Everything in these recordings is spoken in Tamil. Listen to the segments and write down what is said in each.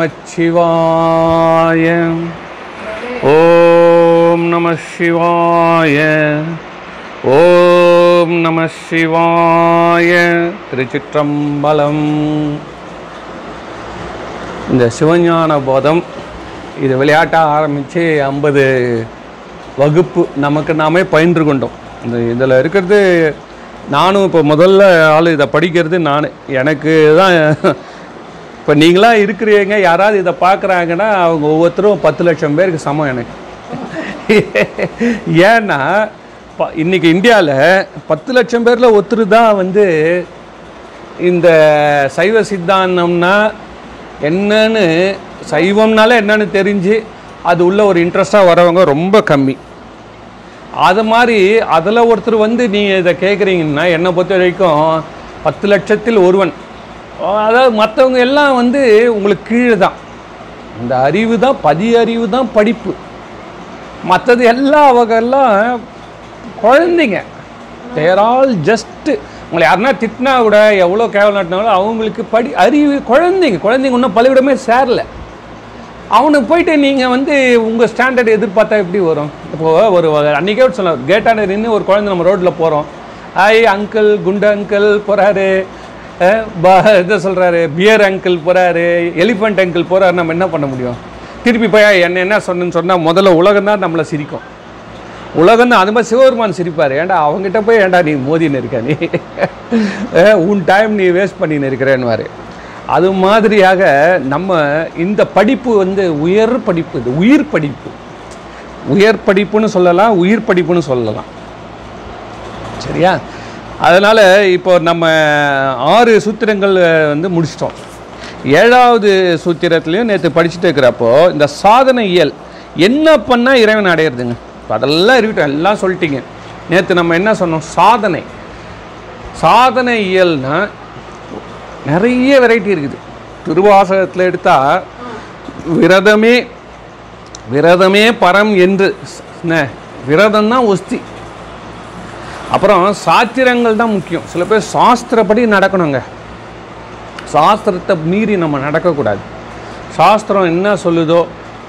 நமச்சிவாய. ஓம் நம சிவாய ஓம் நம சிவாய திருச்சிற்றம்பலம். இந்த சிவஞான போதம் இது விளையாட்டாக ஆரம்பித்து ஐம்பது வகுப்பு நமக்கு நாமே பயின்று கொண்டோம். இந்த இதில் இருக்கிறது நானும் இப்போ முதல்ல ஆள் இதை படிக்கிறது நான். எனக்கு தான் இப்போ நீங்களாம் இருக்கிறீங்க யாராவது இதை பார்க்குறாங்கன்னா அவங்க ஒவ்வொருத்தரும் பத்து லட்சம் பேருக்கு சமம் எனக்கு. ஏன்னா ப- இன்றைக்கி இந்தியாவில் பத்து லட்சம் பேரில் ஒருத்தர் தான் வந்து இந்த சைவ சித்தாந்தம்னா என்னன்னு சைவம்னால என்னன்னு தெரிஞ்சு அது உள்ள ஒரு இன்ட்ரெஸ்டாக வரவங்க ரொம்ப கம்மி. அது மாதிரி அதில் ஒருத்தர் வந்து நீங்கள் இதை கேட்குறீங்கன்னா என்னை பொறுத்த வரைக்கும் பத்து லட்சத்தில் ஒருவன் அதாவது மற்றவங்க எல்லாம் வந்து உங்களுக்கு கீழே தான் இந்த அறிவு தான் பதி அறிவு தான் படிப்பு. மற்றது எல்லாம் அவங்க எல்லாம் குழந்தைங்க தேர் ஆல் ஜஸ்ட்டு உங்களை யாருன்னா திட்டினா கூட எவ்வளோ கேவலாட்டினாலும் அவங்களுக்கு படி அறிவு குழந்தைங்க. குழந்தைங்க இன்னும் பலவிடமே சேரல. அவனுக்கு போயிட்டு நீங்கள் வந்து உங்கள் ஸ்டாண்டர்ட் எதிர்பார்த்தா எப்படி வரும்? இப்போது ஒரு அன்றைக்கே சொன்னார் கேட்டாண்ட நின்று ஒரு குழந்தை நம்ம ரோட்டில் போகிறோம் ஐ அங்கிள் குண்டு அங்கிள் போகிறாரு இதை சொல்கிறாரு பியர் அங்கிள் போகிறாரு எலிஃபண்ட் அங்கிள் போகிறாரு நம்ம என்ன பண்ண முடியும்? திருப்பி போய் என்ன என்ன சொன்னேன்னு சொன்னால் முதல்ல உலகம் தான் நம்மளை சிரிக்கும். உலகம் தான் அது மாதிரி சிவபெருமான் சிரிப்பார். ஏன்டா அவங்ககிட்ட போய் ஏன்டா நீ மோதின்னு இருக்க நீ? உன் டைம் நீ வேஸ்ட் பண்ணின்னு இருக்கிறேன்னு அது மாதிரியாக நம்ம இந்த படிப்பு வந்து உயர் படிப்பு இது உயிர் படிப்பு. உயர் படிப்புன்னு சொல்லலாம் உயிர் படிப்புன்னு சொல்லலாம். சரியா? அதனால் இப்போ நம்ம ஆறு சூத்திரங்கள் வந்து முடிச்சிட்டோம். ஏழாவது சூத்திரத்துலையும் நேற்று படிச்சுட்டு இருக்கிறப்போ இந்த சாதனை இயல் என்ன பண்ணால் இறைவன் அடையிறதுங்க? இப்போ அதெல்லாம் இருக்கட்டும் எல்லாம் சொல்லிட்டீங்க. நேற்று நம்ம என்ன சொன்னோம்? சாதனை. சாதனை இயல்னால் நிறைய வெரைட்டி இருக்குது. திருவாசகத்தில் எடுத்தால் விரதமே விரதமே பரம் என்று என்ன ஒஸ்தி. அப்புறம் சாத்திரங்கள் தான் முக்கியம். சில பேர் சாஸ்திரப்படி நடக்கணுங்க. சாஸ்திரத்தை மீறி நம்ம நடக்கக்கூடாது. சாஸ்திரம் என்ன சொல்லுதோ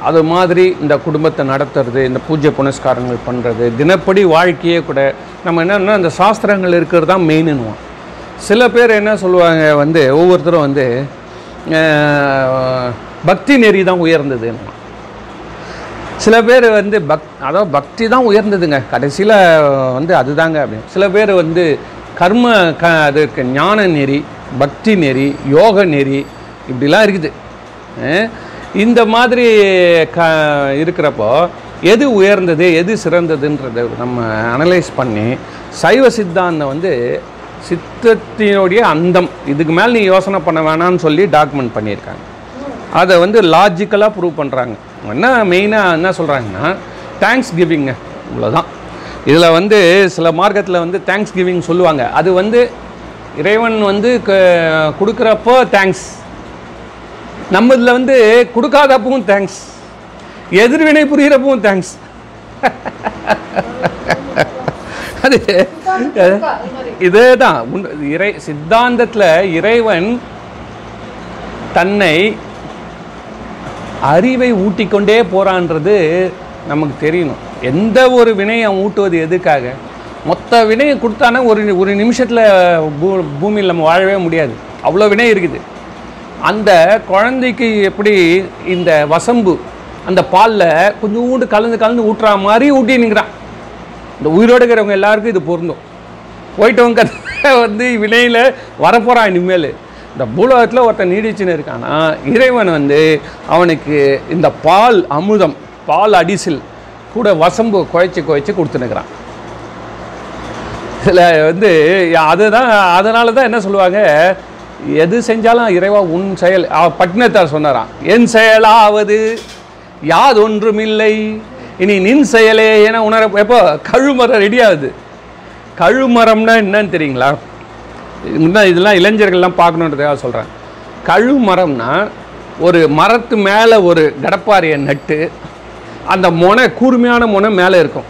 அது மாதிரி இந்த குடும்பத்தை நடத்துறது இந்த பூஜை புனஸ்காரங்கள் பண்ணுறது தினப்படி வாழ்க்கையே கூட நம்ம என்னன்னா இந்த சாஸ்திரங்கள் இருக்கிறது தான் மெயின்னுவோம் சில பேர் என்ன சொல்லுவாங்க வந்து ஒவ்வொருத்தரும் வந்து பக்தி நெறி தான் உயர்ந்ததுன்னு சில பேர் வந்து பக் அதாவது பக்தி தான் உயர்ந்ததுங்க. கடைசியில் வந்து அதுதாங்க அப்படின்னு. சில பேர் வந்து கர்ம க அது ஞான நெறி பக்தி நெறி யோக நெறி இப்படிலாம் இருக்குது. இந்த மாதிரி க இருக்கிறப்போ எது உயர்ந்தது எது சிறந்ததுன்றதை நம்ம அனலைஸ் பண்ணி சைவ சித்தாந்தம் வந்து சித்தத்தினுடைய அந்தம். இதுக்கு மேலே நீ யோசனை பண்ண வேணான்னு சொல்லி டாக்குமெண்ட் பண்ணியிருக்காங்க. அதை வந்து லாஜிக்கலாக ப்ரூவ் பண்ணுறாங்க என்ன மெயினாக என்ன சொல்கிறாங்கன்னா தேங்க்ஸ் கிவிங்க இவ்வளோதான் இதில் வந்து சில மார்க்கத்தில் வந்து தேங்க்ஸ் கிவிங் சொல்லுவாங்க. அது வந்து இறைவன் வந்து க- கொடுக்குறப்போ தேங்க்ஸ் நம்ம இதில் வந்து கொடுக்காதப்பவும் தேங்க்ஸ் எதிர்வினை புரிகிறப்பவும் தேங்க்ஸ் அது இதே தான் இறை சித்தாந்தத்தில் இறைவன் தன்னை அறிவை ஊட்டிக்கொண்டே போகிறான்றது நமக்கு தெரியணும். எந்த ஒரு வினையை ஊட்டுவது எதுக்காக? மொத்த வினையை கொடுத்தானே ஒரு ஒரு நிமிஷத்தில் பூ பூமியில் நம்ம வாழவே முடியாது. அவ்வளோ வினை இருக்குது. அந்த குழந்தைக்கு எப்படி இந்த வசம்பு அந்த பாலில் கொஞ்சோண்டு கலந்து கலந்து ஊட்டுற மாதிரி ஊட்டி நிற்கிறான் இந்த உயிரோடு இருக்கிறவங்க எல்லாருக்கும் இது பொருந்தும். போயிட்டவங்க வந்து வினையில் வரப்போகிறான் இனிமேல். இந்த பூலோகத்தில் ஒருத்தன் நீடிச்சுன்னு இருக்கானா இறைவன் வந்து அவனுக்கு இந்த பால் அமுதம் பால் அடிசில் கூட வசம்பு குழைச்சி குழைச்சி கொடுத்துனுக்குறான் இதில் வந்து அதுதான் அதனால தான் என்ன சொல்லுவாங்க எது செஞ்சாலும் இறைவா உன் செயல் அவ- பட்டினத்தார் சொன்னாராம் என் செயலாவது யாதொன்றுமில்லை இனி நின் செயலே என உணர எப்போ கழுமரம் ரெடி ஆகுது. கழுமரம்னா என்னன்னு தெரியுங்களா? இந்த இதெல்லாம் இளைஞர்கள்லாம் பார்க்கணுன்றதுக்காக சொல்கிறேன் கழுமரம்னா ஒரு மரத்து மேலே ஒரு கடப்பாரியை நட்டு அந்த முனை கூர்மையான முனை மேலே இருக்கும்.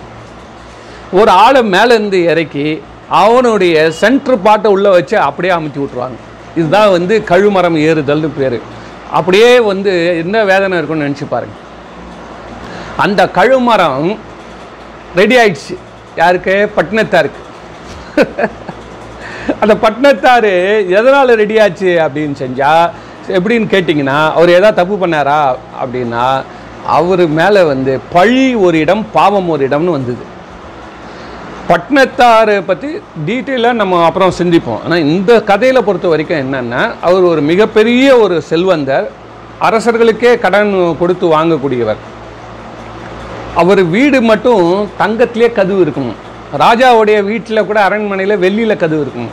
ஒரு ஆளை மேலேருந்து இறக்கி அவனுடைய சென்ட்ரு பாட்டை உள்ளே வச்சு அப்படியே அமுத்தி விட்ருவாங்க இதுதான் வந்து கழுமரம் ஏறுதல்னு பேர். அப்படியே வந்து என்ன வேதனை இருக்கும்னு நினச்சி பாருங்க. அந்த கழுமரம் ரெடி ஆயிடுச்சு. யாருக்கு? பட்டினத்தாருக்கு. அந்த பட்டினத்தார் எதனால் ரெடி ஆச்சு அப்படின்னு செஞ்சால் எப்படின்னு கேட்டிங்கன்னா அவர் எதாவது தப்பு பண்ணாரா அப்படின்னா அவர் மேலே வந்து பழி ஒரு இடம் பாவம் ஒரு இடம்னு வந்தது. பட்னத்தாரை பற்றி டீட்டெயிலாக நம்ம அப்புறம் சிந்திப்போம். ஆனால் இந்த கதையில் பொறுத்த வரைக்கும் என்னென்னா அவர் ஒரு மிகப்பெரிய ஒரு செல்வந்தர் அரசர்களுக்கே கடன் கொடுத்து வாங்கக்கூடியவர். அவர் வீடு மட்டும் தங்கத்திலே கதவு இருக்கணும். ராஜாவுடைய வீட்டில் கூட அரண்மனையில் வெள்ளியில் கதவு இருக்கும்.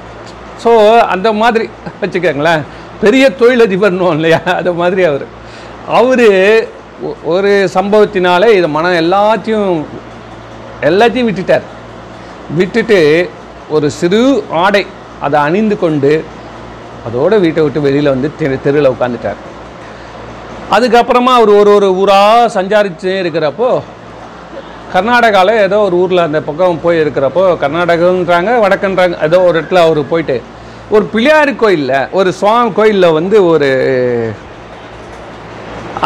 ஸோ அந்த மாதிரி வச்சுக்கோங்களேன். பெரிய தொழிலதிபர்னோம் இல்லையா? அது மாதிரி அவர். அவர் ஒரு சம்பவத்தினாலே இதை மனம் எல்லாத்தையும் எல்லாத்தையும் விட்டுட்டார். விட்டுட்டு ஒரு சிறு ஆடை அதை அணிந்து கொண்டு அதோட வீட்டை விட்டு வெளியில் வந்து தெரு தெருவில் உட்காந்துட்டார் அதுக்கப்புறமா அவர் ஒரு ஒரு ஊராக சஞ்சாரிச்சு இருக்கிறப்போ கர்நாடகாவில் ஏதோ ஒரு ஊரில் அந்த பக்கம் போய் இருக்கிறப்போ கர்நாடகன்றாங்க வடக்குன்றாங்க ஏதோ ஒரு இடத்துல அவர் போயிட்டு ஒரு பிள்ளையார் கோயிலில் ஒரு சுவாமி கோயிலில் வந்து ஒரு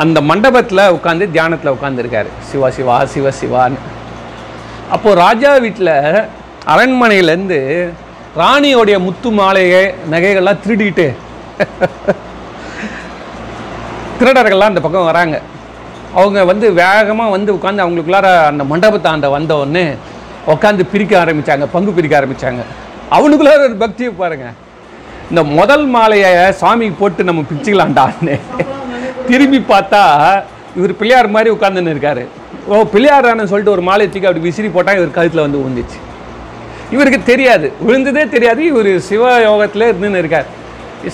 அந்த மண்டபத்தில் உட்காந்து தியானத்தில் உட்காந்துருக்காரு சிவா சிவா சிவ சிவான்னு. அப்போது ராஜா வீட்டில் அரண்மனையிலேருந்து ராணியோடைய முத்து மாலையை நகைகள்லாம் திருடிட்டு திருடர்கள்லாம் அந்த பக்கம் வராங்க. அவங்க வந்து வேகமாக வந்து உட்காந்து அவங்களுக்குள்ளார அந்த மண்டபத்தாண்ட வந்த உட்காந்து பிரிக்க ஆரம்பித்தாங்க பங்கு பிரிக்க ஆரம்பித்தாங்க அவனுக்குள்ளார ஒரு பக்தியை பாருங்கள் இந்த முதல் மாலையை சாமிக்கு போட்டு நம்ம பிரிச்சுக்கலான்டான்னு திரும்பி பார்த்தா இவர் பிள்ளையார் மாதிரி உட்காந்துன்னு இருக்காரு. ஓ பிள்ளையாரானு சொல்லிட்டு ஒரு மாலை தூக்கி அப்படி விசிறி போட்டால் இவர் கழுத்தில் வந்து விழுந்துச்சு இவருக்கு தெரியாது. விழுந்ததே தெரியாது. இவர் சிவ யோகத்தில் இருந்துன்னு இருக்கார்.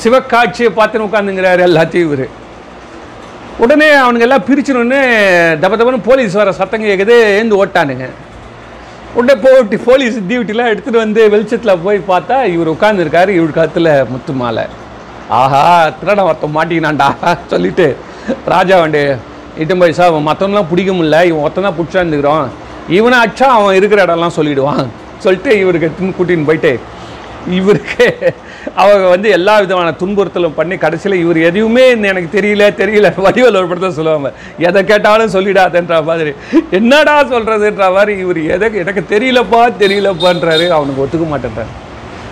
சிவக்காட்சியை பார்த்துன்னு உட்காந்துங்கிறாரு எல்லாத்தையும் இவர். உடனே அவனுங்க எல்லாம் பிரிச்சிடணுன்னு தப்ப தப்பன்னு போலீஸ் வர சத்தங்க கேட்குது ஏந்து ஓட்டானுங்க. உடனே போட்டி போலீஸ் டியூட்டிலாம் எடுத்துகிட்டு வந்து வெளிச்சத்தில் போய் பார்த்தா இவர் உட்காந்துருக்காரு இவர் கத்தில் முத்து மாலை. ஆஹா திருட ஒருத்தன் மாட்டிக்கினான்டா சொல்லிட்டு. ராஜா வண்டி இட்டும் போய் சார் மற்றவங்களாம் பிடிக்க முடியல இவன் ஒருத்தன் தான் பிடிச்சா இருந்துக்கிறோம். இவனை அச்சா அவன் இருக்கிற இடம்லாம் சொல்லிவிடுவான் சொல்லிட்டு இவருக்கு எடுத்துன்னு கூட்டின்னு போயிட்டு இவருக்கு அவங்க வந்து எல்லா விதமான துன்புறுத்தலும் பண்ணி கடைசியில் இவர் எதுவுமே எனக்கு தெரியல தெரியல வடிவல் ஒரு படத்தை சொல்லுவாங்க. எதை கேட்டாலும் சொல்லிடாதன்ற மாதிரி. என்னடா சொல்கிறதுன்ற மாதிரி இவர் எதை எனக்கு தெரியலப்பா தெரியலப்பான்றாரு. அவனுக்கு ஒத்துக்க மாட்டேன்றார்.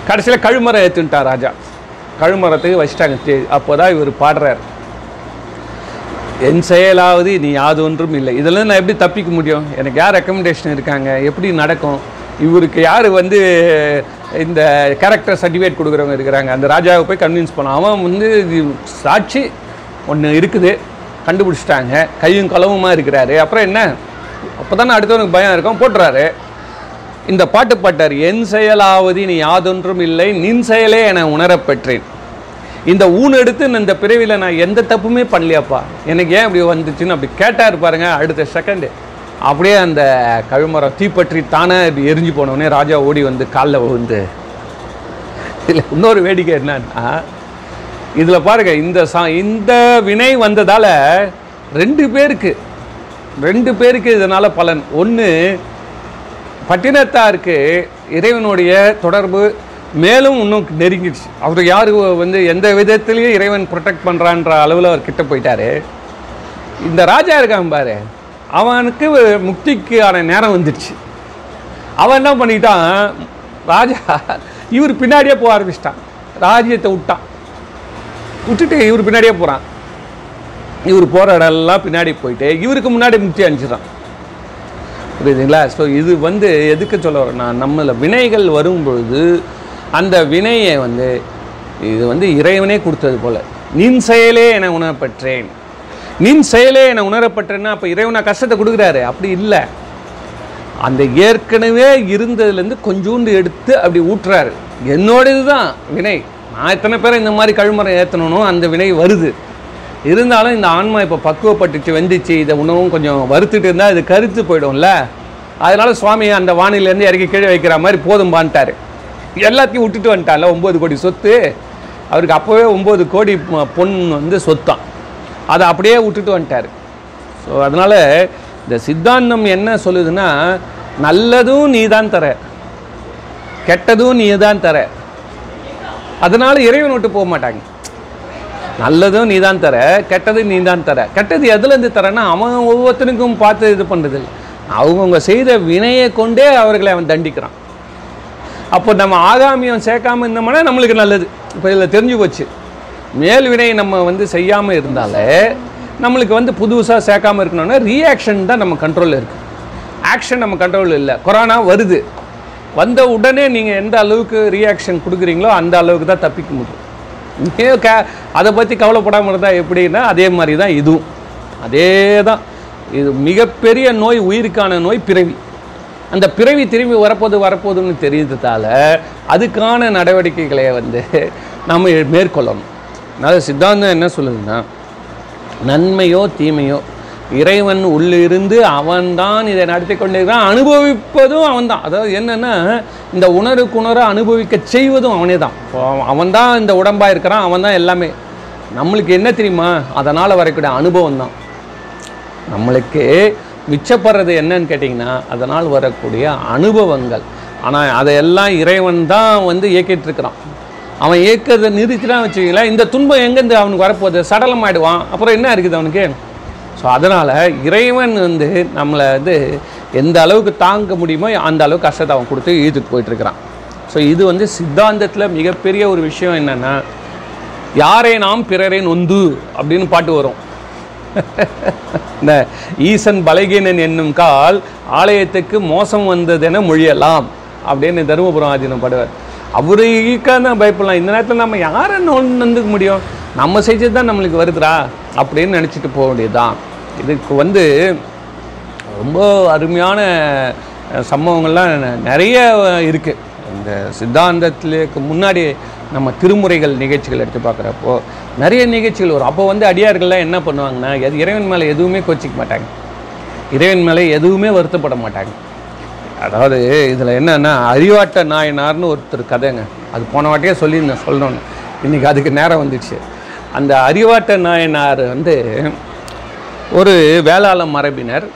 கடைசியில் கழுமரம் ஏற்றுன்ட்டார் ராஜா. கழுமரத்துக்கு வச்சிட்டாங்க. அப்போ தான் இவர் பாடுறார். என் செயலாவது நீ யாது ஒன்றும் இல்லை. இதெல்லாம் நான் எப்படி தப்பிக்க முடியும்? எனக்கு யார் ரெக்கமெண்டேஷன் இருக்காங்க? எப்படி நடக்கும்? இவருக்கு யார் வந்து இந்த கேரக்டர் சர்டிஃபிகேட் கொடுக்குறவங்க இருக்கிறாங்க. அந்த ராஜாவை போய் கன்வின்ஸ் பண்ணான். அவன் வந்து இது சாட்சி ஒன்று இருக்குது. கண்டுபிடிச்சிட்டாங்க. கையும் களவுமா இருக்கிறாரு. அப்புறம் என்ன? அப்போ தானே அடுத்தவனுக்கு பயம் இருக்கும். போட்டுறாரு. இந்த பாட்டு பாட்டார் என் செயலாவது நீ யாதொன்றும் இல்லை. நின் செயலே என உணரப்பெற்றேன் இந்த ஊன் எடுத்து இந்த பிறவியில் நான் எந்த தப்புமே பண்ணலையாப்பா. எனக்கு ஏன் இப்படி வந்துச்சுன்னு அப்படி கேட்டார் பாருங்க அடுத்த செகண்டு அப்படியே அந்த கழுமரம் தீப்பற்றி தானே இப்படி எரிஞ்சு போனவுடனே ராஜா ஓடி வந்து காலில் விழுந்து. இல்லை இன்னொரு வேடிக்கை என்னன்னா இதில் பாருங்க இந்த சா இந்த வினை வந்ததால் ரெண்டு பேருக்கு ரெண்டு பேருக்கு இதனால் பலன். ஒன்று பட்டினத்தாருக்கு இறைவனுடைய தொடர்பு மேலும் இன்னும் நெருங்கிடுச்சு. அவர் யார் வந்து எந்த விதத்துலேயும் இறைவன் ப்ரொடெக்ட் பண்ணுறான்ற அளவில் அவர் கிட்ட போயிட்டார். இந்த ராஜா இருக்கான் பாரு. அவனுக்கு முக்திக்கான நேரம் வந்துடுச்சு. அவன் என்ன பண்ணிட்டான்? ராஜா இவர் பின்னாடியே போக ஆரம்பிச்சிட்டான். ராஜ்யத்தை விட்டான். விட்டுட்டு இவர் பின்னாடியே போகிறான் இவர் போகிற இடம்லாம் பின்னாடி போயிட்டு இவருக்கு முன்னாடி முக்தி அனுப்பிச்சிடான் புரியுதுங்களா? ஸோ இது வந்து எதுக்கு சொல்ல வரேன்னா நம்மள வினைகள் வரும்பொழுது அந்த வினையை வந்து இது வந்து இறைவனே கொடுத்தது போல் நின் செயலே என உணரப்பெற்றேன் நின் செயலே என்னை உணரப்பட்டேன்னா அப்போ இறைவனா கஷ்டத்தை கொடுக்குறாரு. அப்படி இல்லை. அந்த ஏற்கனவே இருந்ததுலேருந்து கொஞ்சோண்டு எடுத்து அப்படி ஊட்டுறாரு. என்னோட இதுதான் வினை. நான் எத்தனை பேரை இந்த மாதிரி கழுமரம் ஏற்றணும் அந்த வினை வருது. இருந்தாலும் இந்த ஆன்மா இப்போ பக்குவப்பட்டுச்சு வெந்துச்சு இதை உணவும் கொஞ்சம் வறுத்துட்டு இருந்தால் இது கருத்து போயிடும்ல. அதனால சுவாமி அந்த வானிலேருந்து இறக்கி கீழே வைக்கிற மாதிரி போதும்பான்ட்டாரு. எல்லாத்தையும் விட்டுட்டு வந்துட்டார்ல ஒம்பது கோடி சொத்து. அவருக்கு அப்போவே ஒம்பது கோடி பொன் வந்து சொத்தான். அதை அப்படியே விட்டுட்டு வந்துட்டார். ஸோ அதனால் இந்த சித்தாந்தம் என்ன சொல்லுதுன்னா நல்லதும் நீ தான் தர கெட்டதும் நீ தான் தர. அதனால் இறைவன் விட்டு போக மாட்டாங்க. நல்லதும் நீ தான் தர கெட்டது நீ தான் தர. கெட்டது எதுலேருந்து தரேன்னா அவன் ஒவ்வொருத்தனுக்கும் பார்த்து இது பண்ணுறது அவங்கவுங்க செய்த வினையை கொண்டே அவர்களை அவன் தண்டிக்கிறான். அப்போ நம்ம ஆகாமியம் சேர்க்காமல் இருந்தோம்னா நம்மளுக்கு நல்லது. இப்போ இதில் தெரிஞ்சு போச்சு. மேல் வினை நம்ம வந்து செய்யாமல் இருந்தாலே நம்மளுக்கு வந்து புதுசாக சேர்க்காம இருக்கணும்னா ரியாக்ஷன் தான் நம்ம கண்ட்ரோலில் இருக்குது ஆக்ஷன் நம்ம கண்ட்ரோலில் இல்லை. கொரோனா வருது. வந்த உடனே நீங்கள் எந்த அளவுக்கு ரியாக்ஷன் கொடுக்குறீங்களோ அந்த அளவுக்கு தான் தப்பிக்க முடியும். நீங்க க அதை பற்றி கவலைப்படாமல் இருந்தால் எப்படின்னா அதே மாதிரி தான் இதுவும். அதே தான். இது மிகப்பெரிய நோய் உயிருக்கான நோய் பிறவி. அந்த பிறவி திரும்பி வரப்போது வரப்போதுன்னு தெரிஞ்சதால் அதுக்கான நடவடிக்கைகளை வந்து நம்ம மேற்கொள்ளணும். அதாவது சித்தாந்தம் என்ன சொல்லுதுன்னா நன்மையோ தீமையோ இறைவன் உள்ளிருந்து அவன்தான் இதை நடத்தி கொண்டிருக்கிறான். அனுபவிப்பதும் அவன்தான். அதாவது என்னென்னா இந்த உணருக்குணர உணர அனுபவிக்க செய்வதும் அவனே தான் அவன் தான் இந்த உடம்பாக இருக்கிறான் அவன் தான் எல்லாமே. நம்மளுக்கு என்ன தெரியுமா? அதனால் வரக்கூடிய அனுபவம் தான் நம்மளுக்கு மிச்சப்படுறது என்னன்னு கேட்டிங்கன்னா அதனால் வரக்கூடிய அனுபவங்கள். ஆனால் அதையெல்லாம் இறைவன் தான் வந்து இயக்கிட்டு இருக்கிறான். அவன் இயக்கிறத நிறுத்தினா வச்சுக்கங்களேன். இந்த துன்பம் எங்கேருந்து அவனுக்கு வரப்போகுது? சடலம் ஆயிடுவான் அப்புறம் என்ன இருக்குது அவனுக்கு? ஸோ அதனால் இறைவன் வந்து நம்மளை வந்து எந்த அளவுக்கு தாங்க முடியுமோ அந்த அளவுக்கு கஷ்டத்தை அவன் கொடுத்து இழுத்துட்டு போயிட்டுருக்கிறான். ஸோ இது வந்து சித்தாந்தத்தில் மிகப்பெரிய ஒரு விஷயம் என்னென்னா யாரை நாம் பிறரை நொந்து அப்படின்னு பாட்டு வரும். இந்த ஈசன் பலகீனன் என்னும் கால் ஆலயத்துக்கு மோசம் வந்ததென மொழியலாம் அப்படின்னு தருமபுரம் ஆதீனம் பாடுவார். அவருக்கான பயப்படலாம். இந்த நேரத்தில் நம்ம யாரை நொந்துக்க முடியும்? நம்ம செஞ்சது தான் நம்மளுக்கு வருதுடா அப்படின்னு நினச்சிட்டு போக வேண்டியதுதான். இதுக்கு வந்து ரொம்ப அருமையான சம்பவங்கள்லாம் நிறைய இருக்குது இந்த சித்தாந்தத்திலேக்கு முன்னாடி நம்ம திருமுறைகள் நிகழ்ச்சிகள் எடுத்து பார்க்குறப்போ நிறைய நிகழ்ச்சிகள் வரும். அப்போ வந்து அடியார்கள்லாம் என்ன பண்ணுவாங்கன்னா எது இறைவன் மேலே எதுவுமே கோச்சிக்க மாட்டாங்க. இறைவன் மேலே எதுவுமே வருத்தப்பட மாட்டாங்க. அதாவது இதில் என்னன்னா அறிவாட்ட நாயனார்னு ஒருத்தர் கதைங்க. அது போன வாட்டியே சொல்லி நான் இன்றைக்கி அதுக்கு நேரம் வந்துடுச்சு அந்த அறிவாட்ட நாயனார் வந்து ஒரு வேளாள மரபினர்.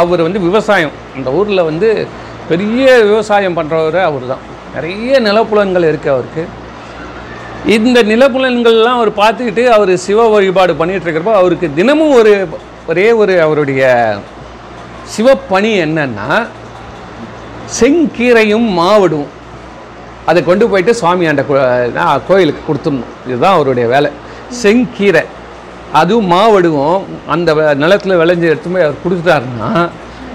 அவர் வந்து விவசாயம். அந்த ஊரில் வந்து பெரிய விவசாயம் பண்ணுறவர் அவர் தான் நிறைய நிலப்புலன்கள் இருக்குது அவருக்கு. இந்த நிலப்புலன்கள்லாம் அவர் பார்த்துக்கிட்டு அவர் சிவ வழிபாடு பண்ணிகிட்ருக்கிறப்போ அவருக்கு தினமும் ஒரு ஒரே ஒரு அவருடைய சிவப்பணி என்னன்னா செங்கீரையும் மாவிடும் அதை கொண்டு போயிட்டு சுவாமி அந்த கோயிலுக்கு கொடுத்துடணும். இதுதான் அவருடைய வேலை. செங்கீரை. அதுவும் மாவிடுவோம். அந்த நிலத்தில் நிலத்துல எடுத்து போய் அவர் கொடுத்துட்டாருன்னா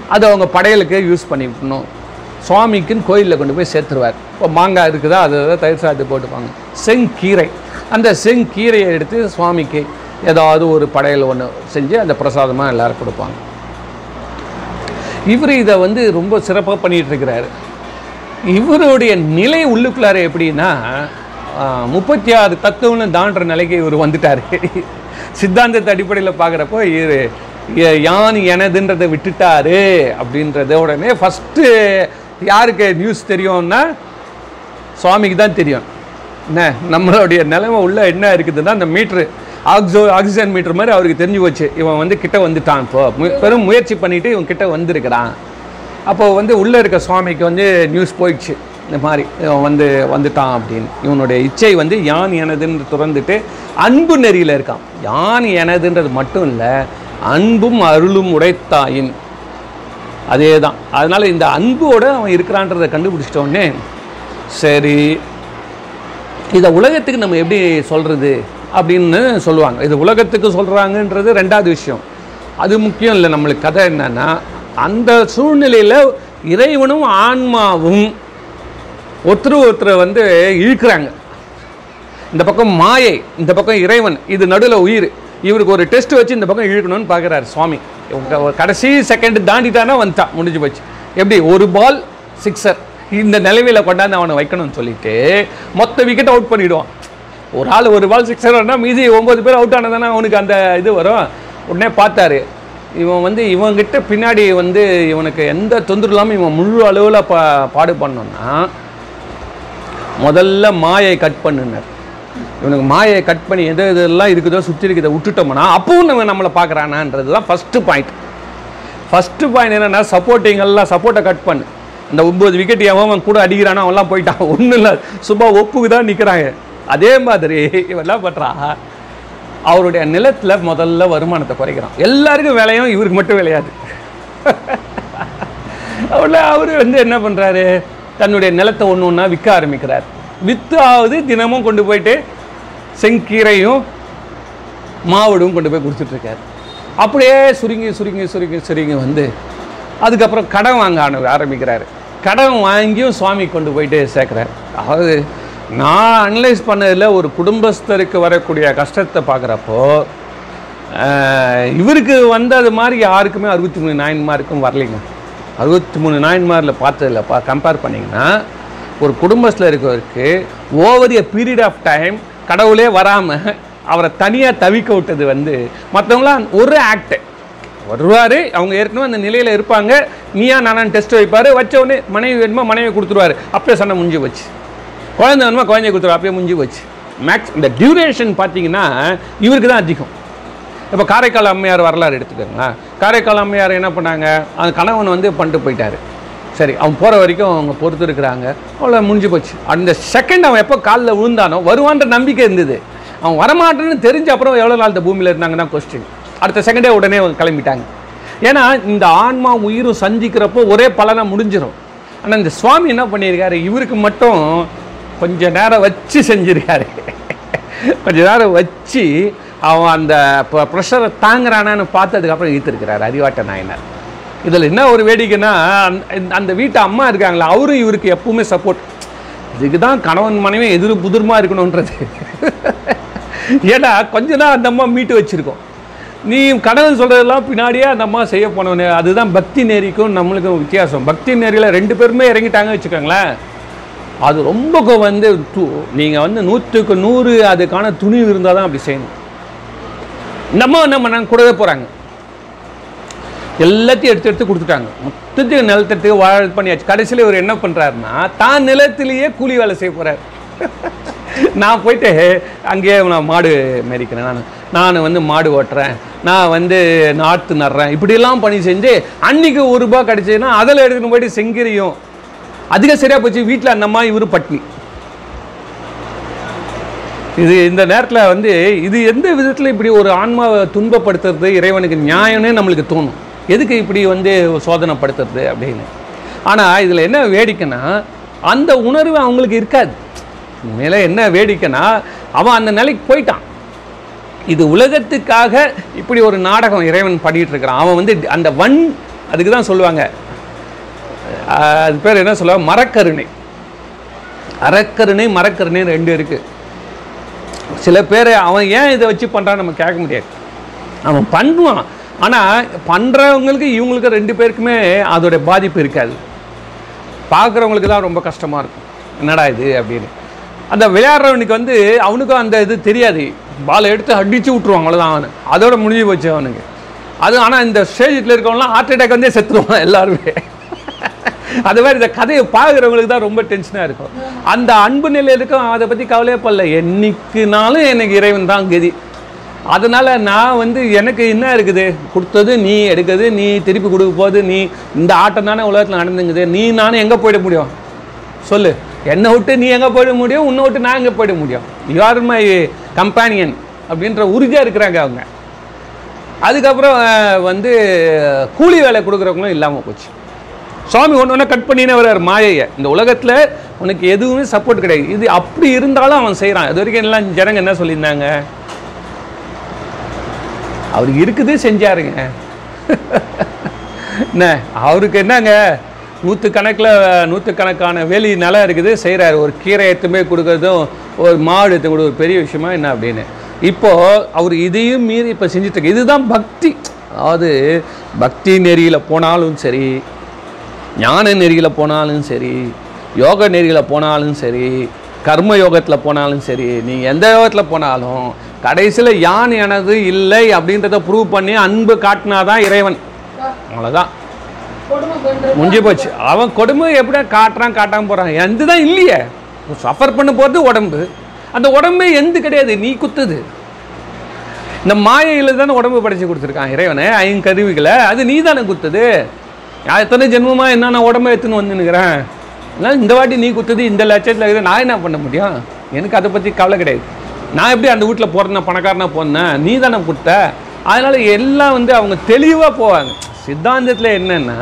அதை அவங்க படையலுக்கு யூஸ் பண்ணிக்கணும் சுவாமிக்குன்னு கோயிலில் கொண்டு போய் சேர்த்துருவார். இப்போ மாங்காய் இருக்குதா அதை தயிர் சாத்து போட்டுப்பாங்க. செங்கீரை. அந்த செங்கீரையை எடுத்து சுவாமிக்கு ஏதாவது ஒரு படையல் ஒன்று செஞ்சு அந்த பிரசாதமாக எல்லோரும் கொடுப்பாங்க. இவர் இதை வந்து ரொம்ப சிறப்பாக பண்ணிகிட்ருக்கிறாரு இவருடைய நிலை உள்ளுக்குள்ளார எப்படின்னா முப்பத்தி ஆறு தத்துவம்னு தாண்டுற நிலைக்கு இவர் வந்துட்டார். சித்தாந்தத்தை அடிப்படையில் பார்க்குறப்போ இவர் யான் எனதுன்றதை விட்டுட்டாரு அப்படின்றத உடனே ஃபஸ்ட்டு யாருக்கு நியூஸ் தெரியும்னா சுவாமிக்கு தான் தெரியும். என்ன நம்மளுடைய நிலைமை உள்ளே என்ன இருக்குதுன்னா அந்த மீட்ரு ஆக்சோ ஆக்சிஜன் மீட்டர் மாதிரி அவருக்கு தெரிஞ்சு போச்சு. இவன் வந்து கிட்ட வந்துட்டான் இப்போ. பெரும் முயற்சி பண்ணிவிட்டு இவன் கிட்ட வந்திருக்கிறான். அப்போது வந்து உள்ளே இருக்க சுவாமிக்கு வந்து நியூஸ் போயிடுச்சு. இந்த மாதிரி இவன் வந்து வந்துட்டான் அப்படின்னு. இவனுடைய இச்சை வந்து யான் எனதுன்னு துறந்துட்டு அன்பு நெறியில் இருக்கான். யான் எனதுன்றது மட்டும் இல்லை அன்பும் அருளும் உடைத்தாயின். அதே தான் அதனால் இந்த அன்போடு அவன் இருக்கிறான்றதை கண்டுபிடிச்சிட்டோடனே சரி இதை உலகத்துக்கு நம்ம எப்படி சொல்கிறது அப்படின்னு சொல்லுவாங்க. இது உலகத்துக்கு சொல்கிறாங்கன்றது ரெண்டாவது விஷயம். அது முக்கியம் இல்லை நம்மளுக்கு. கதை என்னன்னா அந்த சூழ்நிலையில் இறைவனும் ஆன்மாவும் ஒருத்தர் ஒருத்தரை வந்து இழுக்கிறாங்க. இந்த பக்கம் மாயை இந்த பக்கம் இறைவன் இது நடுவில் உயிர். இவருக்கு ஒரு டெஸ்ட் வச்சு இந்த பக்கம் இழுக்கணும்னு பார்க்குறாரு சுவாமி. கடைசி செகண்ட் தாண்டிட்டானா வந்துட்டான் முடிஞ்சு போச்சு. எப்படி? ஒரு பால் சிக்ஸர் இந்த நிலைமையில் கொண்டாந்து அவனை வைக்கணும்னு சொல்லிட்டு மொத்த விக்கெட் அவுட் பண்ணிவிடுவான் ஒரு ஆள் ஒரு பால் சிக்ஸர்னா மீதி ஒம்பது பேர் அவுட் ஆனதானே அவனுக்கு அந்த இது வரும். உடனே பார்த்தாரு. இவன் வந்து இவன்கிட்ட பின்னாடி வந்து இவனுக்கு எந்த தொந்தரவு இல்லாமல் இவன் முழு அளவில் பா பாடு பண்ணோன்னா முதல்ல மாயை கட் பண்ணுனார். இவனுக்கு மாயை கட் பண்ணி எது இதெல்லாம் இருக்குதோ சுற்றி இருக்குதோ விட்டுட்டோம்னா அப்பவும் நம்ம நம்மளை பார்க்குறானான்றது தான் ஃபஸ்ட்டு பாயிண்ட் ஃபஸ்ட்டு பாயிண்ட் என்னென்னா சப்போர்ட்டிங்கெல்லாம் சப்போர்ட்டை கட் பண்ணு. இந்த ஒம்பது விக்கெட் எவன் அவன் கூட அடிக்கிறானோ அவன்லாம் போயிட்டான். ஒன்றும் இல்லை. சும்மா ஒப்புக்கு தான் நிற்கிறாங்க அதே மாதிரி இவெல்லாம் பண்ணுறா அவருடைய நிலத்துல முதல்ல வருமானத்தை குறைக்கிறான். எல்லாருக்கும் விலையும் இவருக்கு மட்டும் விளையாது அவள அவர் வந்து என்ன பண்ணுறாரு தன்னுடைய நிலத்தை ஒன்று ஒன்றா விற்க ஆரம்பிக்கிறார். வித்தாவது தினமும் கொண்டு போயிட்டு செங்கீரையும் மாவடும் கொண்டு போய் கொடுத்துட்ருக்காரு அப்படியே சுருங்கி சுருங்கி சுருங்கி சுருங்கி வந்து அதுக்கப்புறம் கடன் வாங்க ஆரம்பிக்கிறாரு. கடன் வாங்கியும் சுவாமி கொண்டு போயிட்டு சேர்க்குறாரு. அதாவது நான் அனலைஸ் பண்ணதில் ஒரு குடும்பஸ்தருக்கு வரக்கூடிய கஷ்டத்தை பார்க்குறப்போ இவருக்கு வந்தது மாதிரி யாருக்குமே அறுபத்தி மூணு நாயன்மாருக்கும் வரலைங்க. அறுபத்தி மூணு நாயன்மாரில் பார்த்ததில்ல பா கம்பேர் பண்ணிங்கன்னா ஒரு குடும்பத்தில் இருக்கவருக்கு over a period of time கடவுளே வராமல் அவரை தனியாக தவிக்க விட்டது வந்து மற்றவங்களாம் ஒரு ஆக்டு வருவார் அவங்க ஏற்கனவே அந்த நிலையில் இருப்பாங்க. நீயா நானான்னு டெஸ்ட் வைப்பார் வச்ச உடனே மனைவி வேணுமா மனைவி கொடுத்துருவாரு. அப்படியே சண்டை முடிஞ்சு வச்சு குழந்தை வேணுமா? குழந்தைய கொடுத்துருவாரு அப்படியே முடிஞ்சு போச்சு. மேக்ஸ் இந்த டியூரேஷன் பார்த்தீங்கன்னா இவருக்கு தான் அதிகம். இப்போ காரைக்கால் அம்மையார் வரலாறு எடுத்துக்கோங்களேன் காரைக்கால் அம்மையார் என்ன பண்ணாங்க? அந்த கணவன் வந்து பண்ணிட்டு போயிட்டாரு. சரி அவன் போகிற வரைக்கும் அவங்க பொறுத்து இருக்கிறாங்க. அவ்வளோ முடிஞ்சு போச்சு. அந்த செகண்ட் அவன் எப்போ காலில் விழுந்தானோ வருவான்ற நம்பிக்கை இருந்தது. அவன் வரமாட்டேன்னு தெரிஞ்ச அப்புறம் எவ்வளோ நாள் இந்த பூமியில் இருந்தாங்கன்னா கொஸ்டின் அடுத்த செகண்டே உடனே அவங்க கிளம்பிட்டாங்க. ஏன்னா இந்த ஆன்மா உயிரும் சந்திக்கிறப்போ ஒரே பலனாக முடிஞ்சிடும் ஆனால் இந்த சுவாமி என்ன பண்ணியிருக்காரு? இவருக்கு மட்டும் கொஞ்ச நேரம் வச்சு செஞ்சிருக்காரு. கொஞ்ச நேரம் வச்சு அவன் அந்த ப்ரெஷரை தாங்குறானான்னு பார்த்ததுக்கப்புறம் ஈர்த்துருக்கிறார் அறிவாட்ட நாயனர். இதில் என்ன ஒரு வேடிக்கைன்னா அந்த- அந்த வீட்டு அம்மா இருக்காங்களா அவரும் இவருக்கு எப்பவுமே சப்போர்ட் இதுக்கு தான் கணவன் மனைவி எதிர் புதிர்மா இருக்கணுன்றது. ஏன்னா கொஞ்ச நாள் அந்த அம்மா மீட்டு வச்சிருக்கோம். நீ கணவன் சொல்கிறதெல்லாம் பின்னாடியே அந்த அம்மா செய்ய போனவனே அதுதான் பக்தி நெறிக்கும் நம்மளுக்கும் வித்தியாசம். பக்தி நெறியில் ரெண்டு பேருமே இறங்கிட்டாங்க வச்சுக்கோங்களேன். அது ரொம்ப வந்து து- வந்து நூற்றுக்கு நூறு அதுக்கான துணிவு இருந்தால் தான் அப்படி செய்யணும். நம்ம நம்ம என்ன பண்ணாங்க? கூடவே போகிறாங்க எல்லாத்தையும் எடுத்து எடுத்து கொடுத்துட்டாங்க. மொத்தத்தையும் நிலத்தெடுத்து வாழ பண்ணியாச்சு. கடைசியில் இவர் என்ன பண்ணுறாருன்னா தான் நிலத்திலேயே கூலி வேலை செய்ய போகிறார் நான் போயிட்டு அங்கேயே நான் மாடு மேரிக்கிறேன் நான் நான் வந்து மாடு ஓட்டுறேன். நான் வந்து நாற்று நடுறேன். இப்படிலாம் பண்ணி செஞ்சு அன்னைக்கு ஒரு ரூபாய் கிடைச்சதுன்னா அதில் எடுத்துன்னு போயிட்டு செங்கிரியும் அதிகம் சரியாக போச்சு. வீட்டில் அந்த அம்மா இவரு பட்னி. இது இந்த நேரத்தில் வந்து இது எந்த விதத்தில் இப்படி ஒரு ஆன்மாவை துன்பப்படுத்துறது இறைவனுக்கு நியாயம்னே நம்மளுக்கு தோணும். எதுக்கு இப்படி வந்து சோதனைப்படுத்துறது அப்படின்னு. ஆனால் இதில் என்ன வேடிக்கைன்னா அந்த உணர்வு அவங்களுக்கு இருக்காது. மேலே என்ன வேடிக்கைன்னா அவன் அந்த நிலைக்கு போயிட்டான். இது உலகத்துக்காக இப்படி ஒரு நாடகம் இறைவன் பண்ணிகிட்டு இருக்கிறான். அவன் வந்து அந்த வன் அதுக்கு தான் சொல்லுவாங்க அது பேர் என்ன சொல்ல? மரக்கருணை. அறக்கருணை மரக்கருணை ரெண்டு இருக்கு. சில பேர் அவன் ஏன் இதை வச்சு பண்ணுறான்னு நம்ம கேட்க முடியாது. அவன் பண்ணுவான். ஆனால் பண்ணுறவங்களுக்கு இவங்களுக்கு ரெண்டு பேருக்குமே அதோடைய பாதிப்பு இருக்காது. பார்க்குறவங்களுக்கு தான் ரொம்ப கஷ்டமாக இருக்கும். என்னடா இது அப்படின்னு. அந்த விளையாடுறவனுக்கு வந்து அவனுக்கும் அந்த இது தெரியாது. பாலை எடுத்து அடிச்சு விட்ருவான் அவ்வளோதான் அவனு. அதோட முடிஞ்சு போச்சு அவனுக்கு. அது ஆனால் இந்த ஸ்டேஜில் இருக்கவங்களாம் ஹார்ட் அட்டாக் வந்தே செத்துருவான் எல்லாருமே. அது மாதிரி இந்த கதையை பார்க்குறவங்களுக்கு தான் ரொம்ப டென்ஷனாக இருக்கும். அந்த அன்பு நிலையத்துக்கும் இருக்கும் அதை பற்றி கவலையே படல. என்னைக்குனாலும் எனக்கு இறைவன் தான் கதி. அதனால் நான் வந்து எனக்கு என்ன இருக்குது? கொடுத்தது நீ எடுக்கிறது நீ திருப்பி கொடுக்க போது நீ. இந்த ஆட்டம் தானே உலகத்தில் நடந்துங்குது. நீ நானும் எங்கே போயிட முடியும்? சொல்லு. என்னை விட்டு நீ எங்கே போயிட முடியும்? உன்னை விட்டு நான் எங்கே போயிட முடியும்? யூஆர் மை கம்பேனியன் அப்படின்ற உறுதியாக இருக்கிறாங்க அவங்க. அதுக்கப்புறம் வந்து கூலி வேலை கொடுக்குறவங்களும் இல்லாமல் போச்சு. சுவாமி ஒன்று ஒன்று கட் பண்ணினே வர்றார் மாயையை. இந்த உலகத்தில் உனக்கு எதுவுமே சப்போர்ட் கிடையாது. இது அப்படி இருந்தாலும் அவன் செய்கிறான் இது வரைக்கும் எல்லாம் ஜனங்க என்ன சொல்லியிருந்தாங்க? அவருக்கு இருக்குது செஞ்சாருங்க. என்ன? அவருக்கு என்னங்க? நூற்று கணக்கில் நூற்று கணக்கான வேலி நிலம் இருக்குது. செய்கிறாரு ஒரு கீரை எடுத்துமே கொடுக்கறதும் ஒரு மாடு எடுத்து கொடுக்க ஒரு பெரிய விஷயமா என்ன அப்படின்னு. இப்போது அவர் இதையும் மீறி இப்போ செஞ்சுட்டு இருக்கு இதுதான் பக்தி. அதாவது பக்தி நெறியில் போனாலும் சரி ஞான நெறியில் போனாலும் சரி யோக நெறியில் போனாலும் சரி கர்ம யோகத்தில் போனாலும் சரி நீங்கள் எந்த யோகத்தில் போனாலும் கடைசியில் யான் எனது இல்லை அப்படின்றத ப்ரூவ் பண்ணி அன்பு காட்டினாதான் இறைவன். அவ்வளோதான் முடிஞ்சு போச்சு. அவன் கொடுமை எப்படி காட்டுறான் காட்டாம போகிறான் எந்த தான் இல்லையே சஃபர் பண்ண போகிறது உடம்பு. அந்த உடம்பே எந்த கிடையாது. நீ குத்துது. இந்த மாயையில் தானே உடம்பு படைச்சு கொடுத்துருக்கான் இறைவனை. ஐங்கருவிகளை அது நீ தானே குத்துது. நான் எத்தனை ஜென்மமா என்னென்ன உடம்ப எடுத்துன்னு வந்துன்னுக்கிறேன்? அதனால இந்த வாட்டி நீ குத்துது இந்த லட்சத்தில் இருக்குது. நான் என்ன பண்ண முடியும்? எனக்கு அதை பற்றி கவலை கிடையாது. நான் எப்படி அந்த வீட்டில் பிறந்தேன் பணக்காரனா போனேன் நீ தானே கொடுத்த அதனால் எல்லாம் வந்து அவங்க தெளிவாக போவாங்க. சித்தாந்தத்தில் என்னென்னா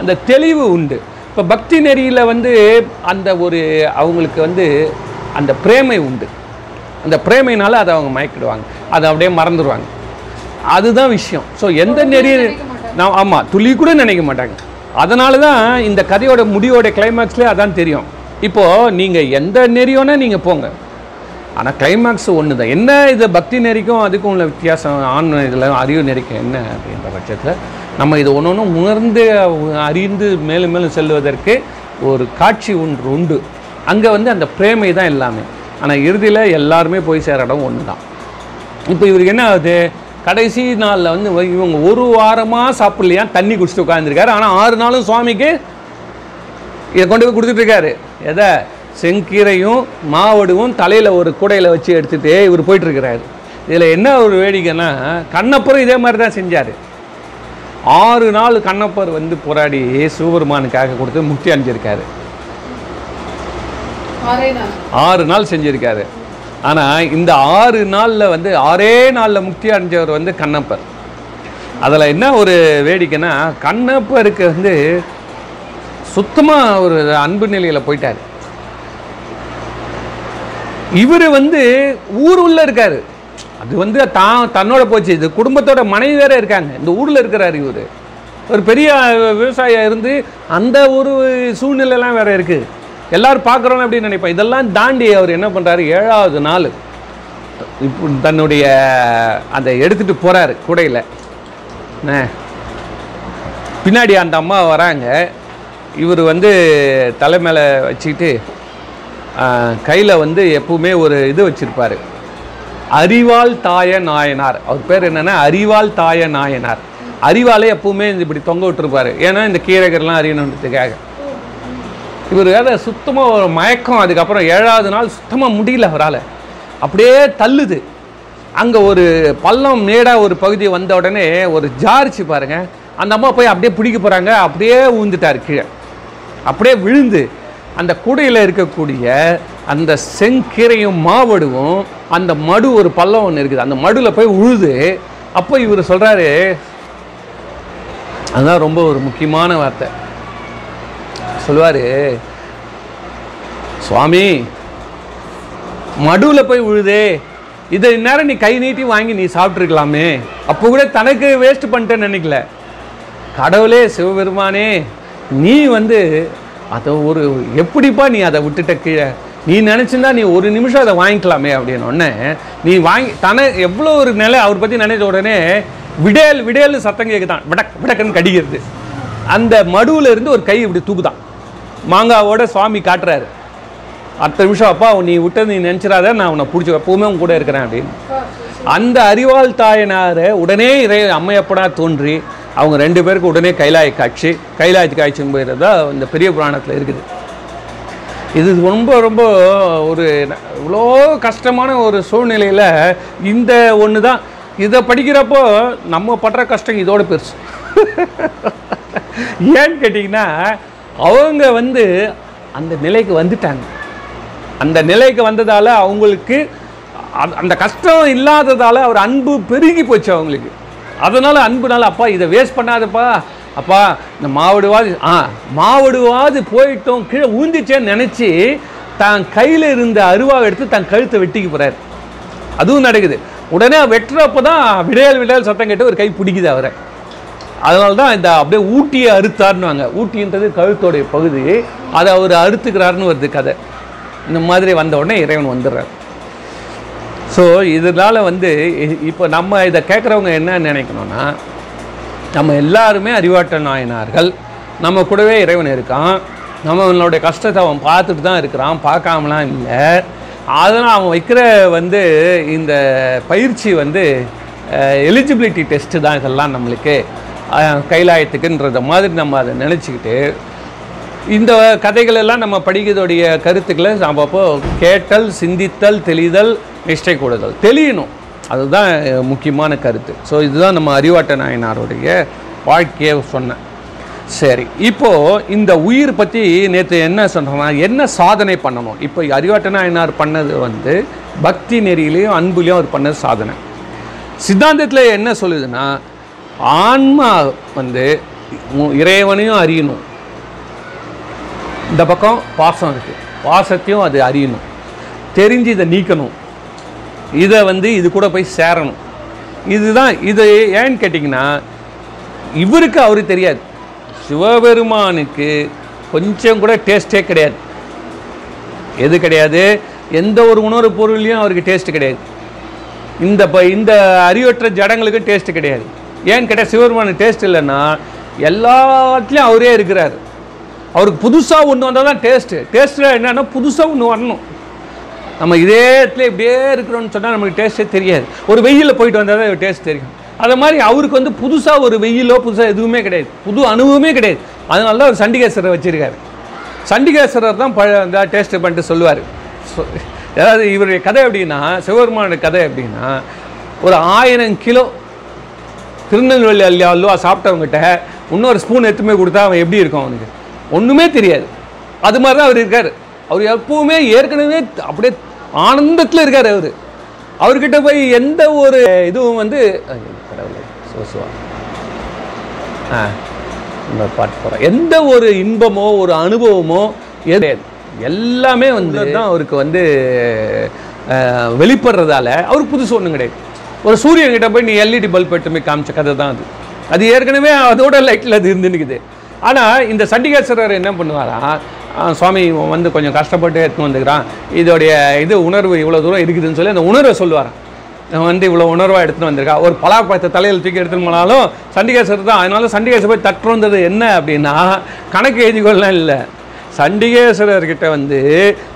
அந்த தெளிவு உண்டு. இப்போ பக்தி நெறியில் வந்து அந்த ஒரு அவங்களுக்கு வந்து அந்த பிரேமை உண்டு. அந்த பிரேமைனால அதை அவங்க மயக்கிடுவாங்க. அதை அப்படியே மறந்துடுவாங்க. அதுதான் விஷயம். ஸோ எந்த நெறி நான் ஆமாம் துளி கூட நினைக்க மாட்டாங்க. அதனால தான் இந்த கதையோட முடிவோட கிளைமேக்ஸ்லேயே அதான் தெரியும். இப்போது நீங்கள் எந்த நெறியோனா நீங்கள் போங்க. ஆனால் கிளைமேக்ஸ் ஒன்று தான் என்ன இது பக்தி நெறிக்கும் அதுக்கும் உள்ள வித்தியாசம் ஆண் இதில் அறிவு நெறிக்கும் என்ன அப்படின்ற பட்சத்தில் நம்ம இது ஒன்று ஒன்று உணர்ந்து அறிந்து மேலும் மேலும் செல்வதற்கு ஒரு காட்சி ஒன்று உண்டு. அங்கே வந்து அந்த பிரேமை தான் எல்லாமே. ஆனால் இறுதியில் எல்லாருமே போய் சேர இடம் ஒன்று தான் இப்போ இவருக்கு என்ன ஆகுது? கடைசி நாளில் வந்து இவங்க ஒரு வாரமாக சாப்பிடலையா? தண்ணி குடிச்சிட்டு உட்காந்துருக்காரு ஆனால் ஆறு நாளும் சுவாமிக்கு இதை கொண்டு போய் கொடுத்துட்டு இருக்காரு எதை? செங்கீரையும் மாவடுவும் தலையில் ஒரு கூடையில் வச்சு எடுத்துட்டு இவர் போயிட்டு இருக்கிறாரு இதில் என்ன ஒரு வேடிக்கைன்னா கண்ணப்பரும் இதே மாதிரி தான் செஞ்சார். ஆறு நாள் கண்ணப்பர் வந்து போராடி சிவபெருமானுக்காக கொடுத்து முக்தி நாள். ஆறு நாள் செஞ்சிருக்காரு. ஆனால் இந்த ஆறு நாளில் வந்து ஆறே நாளில் முக்தி அடைஞ்சவர் வந்து கண்ணப்பர். அதில் என்ன ஒரு வேடிக்கைன்னா கண்ணப்பருக்கு வந்து சுத்தமாக ஒரு அன்பு நிலையில் போயிட்டார். இவர் வந்து ஊர் உள்ளே இருக்காரு. அது வந்து தான் தன்னோட போச்சு. இது குடும்பத்தோட மனைவி வேற இருக்காங்க. இந்த ஊரில் இருக்கிறாரு இவர். ஒரு பெரிய விவசாயியா இருந்து அந்த ஒரு சூழ்நிலைலாம் வேற இருக்கு. எல்லாரும் பார்க்குறோம் அப்படின்னு நினைப்பேன் இதெல்லாம் தாண்டி அவர் என்ன பண்ணுறாரு ஏழாவது நாள் இப்போ தன்னுடைய அந்த எடுத்துகிட்டு போகிறாரு கூடையில். பின்னாடி அந்த அம்மா வராங்க. இவர் வந்து தலை மேலே வச்சுக்கிட்டு கையில் வந்து எப்பவுமே ஒரு இது வச்சுருப்பார். அறிவால் தாய நாயனார். அவர் பேர் என்னென்னா அறிவால் தாய நாயனார். அறிவாலே எப்பவுமே இந்த இப்படி தொங்க விட்டுருப்பார். ஏன்னா இந்த கீரைகள்லாம் அறியணுன்றதுக்காக. இவர் வேலை சுத்தமாக ஒரு மயக்கம். அதுக்கப்புறம் ஏழாவது நாள் சுத்தமாக முடியல அவரால். அப்படியே தள்ளுது. அங்கே ஒரு பள்ளம் மேடாக ஒரு பகுதி வந்த உடனே ஒரு ஜாரிச்சு பாருங்கள் அந்த அம்மா போய் அப்படியே பிடிக்க போகிறாங்க அப்படியே ஊந்துட்டார் கீழே. அப்படியே விழுந்து. அந்த கூடையில் இருக்கக்கூடிய அந்த செங்கீரையும் மாவடுவும் அந்த மடு ஒரு பள்ளம் ஒன்று இருக்குது. அந்த மடுவில் போய் உழுது. அப்போ இவர் சொல்கிறாரு அதுதான் ரொம்ப ஒரு முக்கியமான வார்த்தை. சொல்லுவார் சுவாமி மடுவில் போய் விழுதே இதை இந்நேரம் நீ கை நீட்டி வாங்கி நீ சாப்பிட்ருக்கலாமே அப்போ கூட தனக்கு வேஸ்ட் பண்ணிட்டேன்னு நினைக்கல. கடவுளே சிவபெருமானே நீ வந்து அதை ஒரு எப்படிப்பா நீ அதை விட்டுட்ட கீழே? நீ நினச்சிருந்தா நீ ஒரு நிமிஷம் அதை வாங்கிக்கலாமே அப்படின்னு ஒன்று நீ வாங்கி தன எவ்வளோ ஒரு நிலை அவர் பற்றி நினைச்ச உடனே விடேல் விடேல் சத்தம் கேட்குதான் விடக் விடக்குன்னு கடிக்கிறது. அந்த மடுவில் இருந்து ஒரு கை இப்படி தூக்குதான். மாங்காவோட சுவாமி காட்டுறாரு. அடுத்த நிமிஷம் அப்பா நீ விட்டது நீ நினச்சிடாத நான் உன்னை பிடிச்சி எப்பவுமே உன் கூட இருக்கிறேன் அப்படின்னு. அந்த அறிவாள் தாயனாரை உடனே இறை அம்மையப்பனா தோன்றி அவங்க ரெண்டு பேருக்கு உடனே கைலாய காட்சி கைலாய காட்சி போயிடுறதா இந்த பெரிய புராணத்தில் இருக்குது. இது ரொம்ப ரொம்ப ஒரு இவ்வளோ கஷ்டமான ஒரு சூழ்நிலையில் இந்த ஒன்று தான் இதை படிக்கிறப்போ நம்ம படுற கஷ்டம் இதோட பெருசு ஏன்னு கேட்டிங்கன்னா அவங்க வந்து அந்த நிலைக்கு வந்துட்டாங்க. அந்த நிலைக்கு வந்ததால் அவங்களுக்கு அந்த- அந்த கஷ்டம் இல்லாததால் அவர் அன்பு பெருகி போச்சு அவங்களுக்கு. அதனால் அன்புனால அப்பா இதை வேஸ்ட் பண்ணாதப்பா. அப்பா இந்த மாவடுவாது ஆ மாவடுவாது போயிட்டோம் கீழே ஊந்திச்சேன்னு நினச்சி தான் கையில் இருந்த அருவாவை எடுத்து தன் கழுத்தை வெட்டிக்க போகிறார் அதுவும் நடக்குது. உடனே வெட்டுறப்போ தான் விடையல் விடையல் சத்தம் கேட்டு ஒரு கை பிடிக்குது அவரை. அதனால தான் இந்த அப்படியே ஊட்டியை அறுத்தாருன்னுவாங்க. ஊட்டின்றது கழுத்தோடைய பகுதி. அதை அவர் அறுத்துக்கிறாருன்னு வருது கதை. இந்த மாதிரி வந்த உடனே இறைவன் வந்துடுறார். ஸோ இதனால வந்து இப்போ நம்ம இதை கேட்குறவங்க என்ன நினைக்கணும்னா நம்ம எல்லாருமே அறிவாற்றல் நாயனார்கள். நம்ம கூடவே இறைவன் இருக்கான். நம்மளுடைய கஷ்டத்தை அவன் பார்த்துட்டு தான் இருக்கிறான். பார்க்காமலாம் இல்லை. அதனால் அவன் வைக்கிற வந்து இந்த பயிற்சி வந்து எலிஜிபிலிட்டி டெஸ்ட்டு தான் இதெல்லாம் நம்மளுக்கு. கைலாயத்துக்குன்றத மாதிரி நம்ம அதை நினச்சிக்கிட்டு இந்த கதைகள் எல்லாம் நம்ம படிக்கிறதுடைய கருத்துக்களை நாம் அப்போ கேட்டல் சிந்தித்தல் தெளிதல் நிஷ்டை கூடுதல். தெளியணும். அதுதான் முக்கியமான கருத்து. ஸோ இதுதான் நம்ம அறிவாட்ட நாயனாருடைய வாழ்க்கையை சொன்னேன். சரி இப்போது இந்த உயிர் பற்றி நேற்று என்ன சொல்கிறோம்னா என்ன சாதனை பண்ணணும்? இப்போ அறிவாட்ட நாயனார் பண்ணது வந்து பக்தி நெறியிலையும் அன்புலையும் அவர் பண்ண சாதனை. சித்தாந்தத்தில் என்ன சொல்லுதுன்னா ஆன்மா வந்து இறைவனையும் அறியணும். இந்த பக்கம் பாசம் இருக்குது பாசத்தையும் அது அறியணும். தெரிஞ்சு இதை நீக்கணும். இதை வந்து இது கூட போய் சேரணும். இதுதான் இது ஏன்னு கேட்டிங்கன்னா இவருக்கு அவரு தெரியாது. சிவபெருமானுக்கு கொஞ்சம் கூட டேஸ்ட்டே கிடையாது. எது கிடையாது? எந்த ஒரு உணவு பொருள்லையும் அவருக்கு டேஸ்ட்டு கிடையாது. இந்த ப இந்த அறிவற்ற ஜடங்களுக்கு டேஸ்ட்டு கிடையாது. ஏன்னு கேட்டால் சிவபெருமானுக்கு டேஸ்ட் இல்லைன்னா எல்லாத்துலேயும் அவரே இருக்கிறார். அவருக்கு புதுசாக ஒன்று வந்தால் தான் டேஸ்ட்டு டேஸ்ட்டில் என்னன்னா புதுசாக ஒன்று வரணும். நம்ம இதே இடத்துல இப்படியே இருக்கிறோம்னு சொன்னால் நமக்கு டேஸ்ட்டே தெரியாது. ஒரு வெயிலில் போயிட்டு வந்தால் தான் டேஸ்ட் தெரியும். அதை மாதிரி அவருக்கு வந்து புதுசாக ஒரு வெயிலோ புதுசாக எதுவுமே கிடையாது. புது அனுபவமே கிடையாது. அதனால தான் அவர் சண்டிகேஸ்வரரை வச்சுருக்காரு. சண்டிகேஸ்வரர் தான் ப இந்த டேஸ்ட் பண்ணிட்டு சொல்லுவார். அதாவது இவருடைய கதை எப்படின்னா சிவபெருமானுடைய கதை எப்படின்னா ஒரு ஆயிரம் கிலோ திருநெல்வேலி அல்லா அல்வா சாப்பிட்டவங்ககிட்ட இன்னொரு ஸ்பூன் எடுத்துமே கொடுத்தா அவன் எப்படி இருக்கும் அவனுக்கு? ஒன்றுமே தெரியாது. அது மாதிரி தான் அவர் இருக்கார். அவர் எப்பவுமே ஏற்கனவே அப்படியே ஆனந்தத்தில் இருக்கார் அவர். அவர்கிட்ட போய் எந்த ஒரு இதுவும் வந்து கடவுளே சிவசிவா ஆ இன்னொரு பாட்டு போகிறேன் எந்த ஒரு இன்பமோ ஒரு அனுபவமோ எது எல்லாமே வந்து தான் அவருக்கு வந்து வெளிப்படுறதால அவருக்கு புதுசு ஒன்றும் கிடையாது. ஒரு சூரியன் கிட்ட போய் நீ எல்இடி பல்ப் எட்டுமே காமிச்ச கதை தான் அது. அது ஏற்கனவே அதோட லைட்டில் அது இருந்துருக்குது ஆனால் இந்த சண்டிகேஸ்வரர் என்ன பண்ணுவாரா? சுவாமி வந்து கொஞ்சம் கஷ்டப்பட்டு எடுத்துன்னு வந்துக்கிறான். இதோடைய இது உணர்வு இவ்வளோ தூரம் இருக்குதுன்னு சொல்லி அந்த உணர்வை சொல்லுவார்? வந்து இவ்வளோ உணர்வாக எடுத்துன்னு வந்திருக்கா. ஒரு பலாப்பழத்தை தலையில் தூக்கி எடுத்துன்னு போனாலும் சண்டிகேஸ்வரர் தான். அதனால சண்டிகேஸ்வரர் போய் தட்டுறது என்ன அப்படின்னா கணக்கு எழுதிக்கொள்ளலாம் இல்லை. சண்டிகேஸ்வரர்கிட்ட வந்து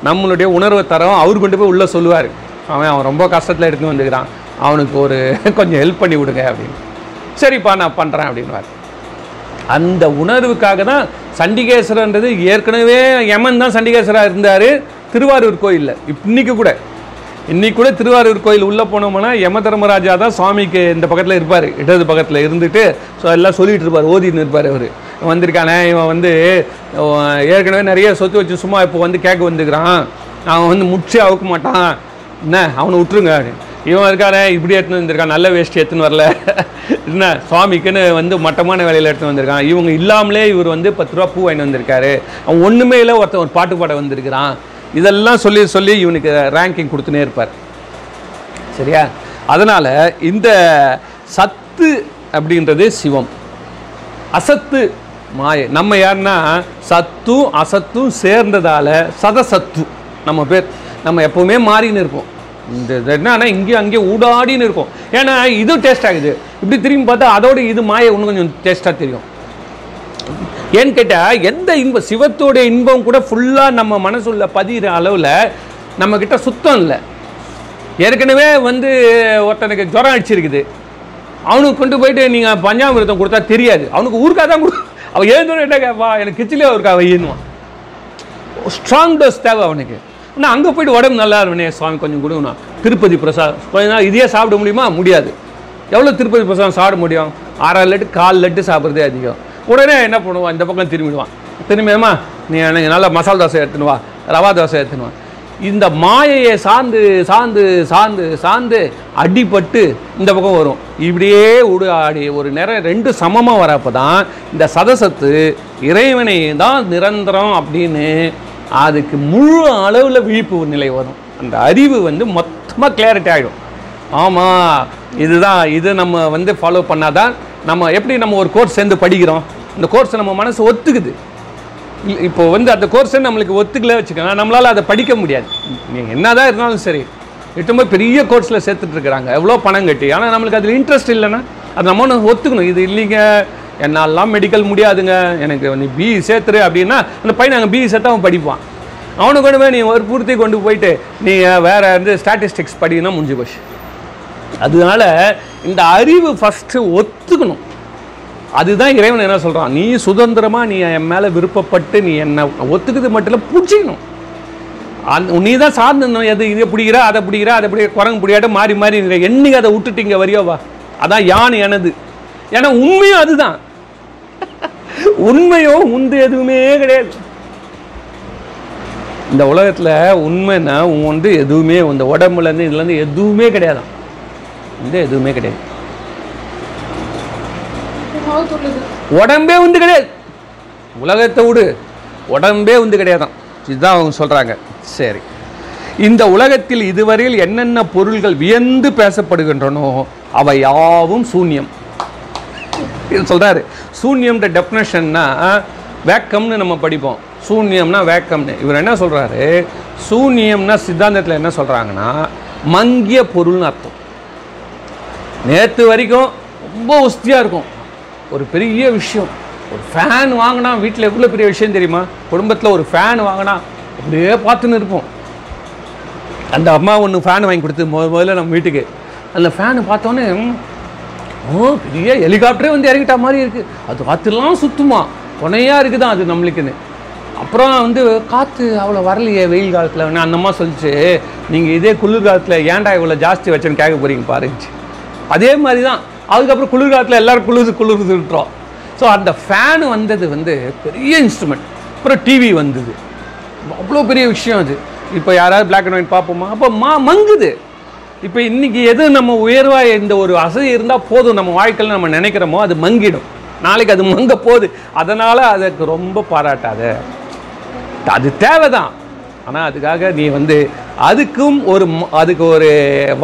நம்மளுடைய உணர்வை தரம் அவர் கொண்டு போய் உள்ளே சொல்லுவார். அவன் அவன் ரொம்ப கஷ்டத்தில் எடுத்துன்னு வந்துக்கிறான் அவனுக்கு ஒரு கொஞ்சம் ஹெல்ப் பண்ணி விடுங்க அப்படின்னு. சரிப்பா நான் பண்ணுறேன் அப்படின்வார் அந்த உணர்வுக்காக தான் சண்டிகேஸ்வரன்றது ஏற்கனவே யமன் தான் சண்டிகேஸ்வராக இருந்தார். திருவாரூர் கோயிலில். இன்னைக்கு கூட. இன்னைக்கு கூட திருவாரூர் கோயில் உள்ளே போனோம்னா யம தர்மராஜா தான் சுவாமிக்கு இந்த பக்கத்தில் இருப்பார். இடது பக்கத்தில் இருந்துட்டு ஸோ எல்லாம் சொல்லிட்டு இருப்பார் ஓதின்னு இருப்பார் அவர். வந்திருக்கானே இவன் வந்து ஏற்கனவே நிறைய சொத்து வச்சு சும்மா இப்போ வந்து கேட்க வந்துக்கிறான். அவன் வந்து முடிச்சே அவுக்க மாட்டான். என்ன? அவனை விட்டுருங்க அப்படின்னு. இவன் இருக்கானே இப்படி எடுத்துன்னு வந்திருக்கான் நல்ல வேஷ்டி எடுத்துன்னு வரல. என்ன சுவாமிக்குன்னு வந்து மட்டமான வேலையில் எடுத்துன்னு வந்திருக்கான். இவங்க இல்லாமலே இவர் வந்து பத்து ரூபா பூ வாங்கிட்டு வந்திருக்காரு. அவன் ஒன்றுமே இல்லை ஒருத்தன் ஒரு பாட்டு பாட வந்திருக்கிறான். இதெல்லாம் சொல்லி சொல்லி இவனுக்கு ரேங்கிங் கொடுத்துனே இருப்பார். சரியா? அதனால் இந்த சத்து அப்படின்றது சிவம். அசத்து மாய. நம்ம யாருன்னா சத்தும் அசத்தும் சேர்ந்ததால் சதசத்து. நம்ம பேர் நம்ம எப்போவுமே மாறின்னு இருப்போம். இந்த என்னன்னா இங்கேயும் அங்கேயும் ஊடாடின்னு இருக்கும். ஏன்னா இது டேஸ்ட் ஆகுது. இப்படி திரும்பி பார்த்தா அதோட இது மாயை இன்னும் கொஞ்சம் டேஸ்ட்டாக தெரியும். ஏன்னு கேட்டால் எந்த இன்பம் சிவத்தோடைய இன்பம் கூட ஃபுல்லாக நம்ம மனசுள்ள பதிகிற அளவில் நம்மக்கிட்ட சுத்தம் இல்லை. ஏற்கனவே வந்து ஒருத்தனுக்கு ஜுரம் அடிச்சிருக்குது. அவனுக்கு கொண்டு போயிட்டு நீங்கள் பஞ்சாமிரதம் கொடுத்தா தெரியாது. அவனுக்கு ஊருக்கா தான் கொடு அவன் எழுந்தோட என்ன கேட்பா எனக்கு கிச்சிலே ஒருக்கா வையின்னுவான். ஸ்ட்ராங் டோஸ் தேவை அவனுக்கு. ஆனால் அங்கே போயிட்டு உடம்பு நல்லா இருவனே சுவாமி கொஞ்சம் கொடுங்கண்ணா திருப்பதி பிரசாதம். கொஞ்ச நாள் இதையே சாப்பிட முடியுமா? முடியாது. எவ்வளோ திருப்பதி பிரசாதம் சாப்பிட முடியும்? ஆறாறு லட்டு கால் லட்டு சாப்பிட்றதே அதிகம். உடனே என்ன பண்ணுவான்? இந்த பக்கம் திரும்பிடுவான். திரும்பியம்மா நீ எனக்கு நல்லா மசாலா தோசை எடுத்துன்னு வா ரவா தோசை எடுத்துன்னுவா இந்த மாயையை சார்ந்து சார்ந்து சார்ந்து சார்ந்து அடிபட்டு இந்த பக்கம் வரும். இப்படியே உடு ஆடி ஒரு நேரம் ரெண்டு சமமாக வரப்போ தான் இந்த சதசத்து இறைவனை தான் நிரந்தரம் அப்படின்னு அதுக்கு முழு அளவில் விழிப்பு நிலை வரும். அந்த அறிவு வந்து மொத்தமாக கிளாரிட்டி ஆகிடும் ஆமாம் இதுதான் இது நம்ம வந்து ஃபாலோ பண்ணாதான் நம்ம எப்படி நம்ம ஒரு கோர்ஸ் சேர்ந்து படிக்கிறோம். அந்த கோர்ஸை நம்ம மனசு ஒத்துக்குது. இப்போ வந்து அந்த கோர்ஸை நம்மளுக்கு ஒத்துக்கல வச்சுக்கோங்க நம்மளால் அதை படிக்க முடியாது. நீங்கள் என்னதான் இருந்தாலும் சரி எட்டுமே பெரிய கோர்ஸில் சேர்த்துட்ருக்குறாங்க எவ்வளோ பணம் கட்டி ஆனால் நம்மளுக்கு அதில் இன்ட்ரெஸ்ட் இல்லைன்னா அது நம்ம ஒன்று ஒத்துக்கணும். இது இல்லைங்க என்னாலாம் மெடிக்கல் முடியாதுங்க. எனக்கு நீ பிஇ சேர்த்துரு அப்படின்னா அந்த பையன் அங்கே பிஇ சேர்த்து அவன் படிப்பான். அவனை கொண்டு போய் நீ ஒரு பூர்த்தி கொண்டு போயிட்டு நீ வேறு வந்து ஸ்டாட்டிஸ்டிக்ஸ் படினா முடிஞ்சு போச்சு. அதனால இந்த அறிவு ஃபஸ்ட்டு ஒத்துக்கணும். அதுதான் இறைவன் என்ன சொல்கிறான் நீ சுதந்திரமாக நீ என் மேலே விருப்பப்பட்டு நீ என்னை ஒத்துக்குது மட்டும் இல்லை பிடிச்சிக்கணும் அந் நீ தான் சார்ந்தணும் எது இதை பிடிக்கிறா அதை பிடிக்கிறா அதை பிடிக்கிற குரங்கு பிடிக்காட்ட மாறி மாறி இருக்க. என்னைக்கு அதை விட்டுட்டீங்க வரியோவா? அதான் யான் எனது. ஏன்னா உண்மையும் அதுதான். உண்மையோ உந்து எதுவுமே கிடையாது. இந்த உலகத்தில் உண்மைன்னா உன் வந்து எதுவுமே இந்த உடம்புலேருந்து இதுலேருந்து எதுவுமே கிடையாதான் இந்த எதுவுமே கிடையாது. உடம்பே உண்டு கிடையாது. உலகத்தை விடு. உடம்பே உண்டு கிடையாதான். இதுதான் அவங்க சொல்கிறாங்க சரி. இந்த உலகத்தில் இதுவரையில் என்னென்ன பொருள்கள் வியந்து பேசப்படுகின்றனோ அவை யாவும் சூன்யம். இது சொல்கிறாரு சூன்யம்ன்ற டெஃபினேஷன்னா வேக்கம்னு நம்ம படிப்போம். சூன்யம்னா வேக்கம்னு. இவர் என்ன சொல்கிறாரு சூன்யம்னா சித்தாந்தத்தில் என்ன சொல்கிறாங்கன்னா மங்கிய பொருள்னு அர்த்தம். நேற்று வரைக்கும் ரொம்ப உஸ்தியாக இருக்கும். ஒரு பெரிய விஷயம். ஒரு ஃபேன் வாங்கினா வீட்டில் எவ்வளோ பெரிய விஷயம் தெரியுமா? குடும்பத்தில் ஒரு ஃபேன் வாங்கினா அப்படியே பார்த்துன்னு இருப்போம். அந்த அம்மா ஒன்று ஃபேன் வாங்கி கொடுத்து முதல்ல நம்ம வீட்டுக்கு. அந்த ஃபேனு பார்த்தோன்னே பெரிய ஹெலிகாப்டரே வந்து இறங்கிட்ட மாதிரி இருக்குது அது காற்றுலாம் சுத்துமா. துணையாக இருக்குதான் அது நம்மளுக்குன்னு. அப்புறம் வந்து காற்று அவ்வளோ வரலையே வெயில் காலத்தில். அந்த அந்தம்மா சொல்லிச்சு நீங்கள் இதே குளிர்காலத்தில் ஏன்டா இவ்வளோ ஜாஸ்தி வச்சேன்னு கேட்க போகிறீங்க பாருச்சு அதே மாதிரி தான் அதுக்கப்புறம் குளிர்காலத்தில் எல்லோரும் குளிர்ந்து குளிர் விட்டுறோம் ஸோ அந்த ஃபேன் வந்தது வந்து பெரிய இன்ஸ்ட்ருமெண்ட் அப்புறம் டிவி வந்தது. அவ்வளோ பெரிய விஷயம் அது. இப்போ யாராவது பிளாக் அண்ட் ஒயிட் பார்ப்போமா? அப்போ மா மங்குது. இப்போ இன்றைக்கி எது நம்ம உயர்வாக இந்த ஒரு வசதி இருந்தால் போதும் நம்ம வாழ்க்கையில் நம்ம நினைக்கிறோமோ அது மங்கிடும். நாளைக்கு அது மங்க போகுது அதனால் அதுக்கு ரொம்ப பாராட்டாத. அது தேவை தான் ஆனால் அதுக்காக நீ வந்து அதுக்கும் ஒரு அதுக்கு ஒரு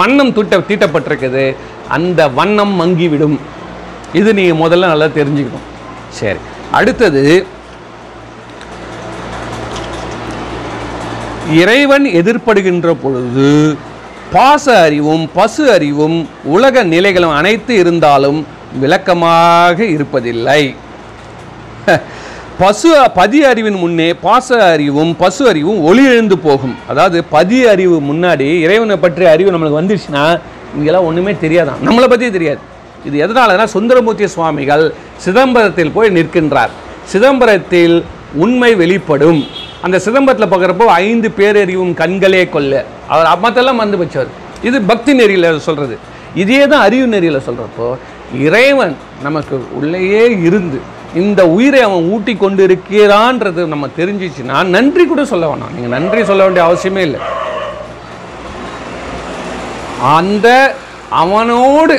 வண்ணம் தூட்ட தீட்டப்பட்டிருக்குது. அந்த வண்ணம் மங்கிவிடும். இது நீங்கள் முதல்ல நல்லா தெரிஞ்சுக்கணும். சரி. அடுத்தது இறைவன் எதிர்ப்படுகின்ற பொழுது பாச அறிவும் பசு அறிவும் உலக நிலைகளும் அனைத்து இருந்தாலும் விளக்கமாக இருப்பதில்லை. பசு பதி அறிவின் முன்னே பாச அறிவும் பசு அறிவும் ஒளி எழுந்து போகும். அதாவது பதி அறிவு முன்னாடி இறைவனை பற்றிய அறிவு நம்மளுக்கு வந்துருச்சுன்னா இங்கெல்லாம் ஒன்றுமே தெரியாதான். நம்மளை பற்றி தெரியாது. இது எதனாலனா சுந்தரமூர்த்தி சுவாமிகள் சிதம்பரத்தில் போய் நிற்கின்றார். சிதம்பரத்தில் உண்மை வெளிப்படும். அந்த சிதம்பரத்தில் பார்க்குறப்போ ஐந்து பேரறிவும் கண்களே கொல்ல அவர் மற்றெல்லாம் வந்து வச்சவர் இது பக்தி நெறியில் சொல்கிறது இதே தான் அறிவு நெறியில் சொல்கிறப்போ இறைவன் நமக்கு உள்ளேயே இருந்து இந்த உயிரை அவன் ஊட்டி கொண்டு இருக்கிறான்றது நம்ம தெரிஞ்சிச்சுன்னா நன்றி கூட சொல்ல வேணாம். நீங்கள் நன்றி சொல்ல வேண்டிய அவசியமே இல்லை. அந்த அவனோடு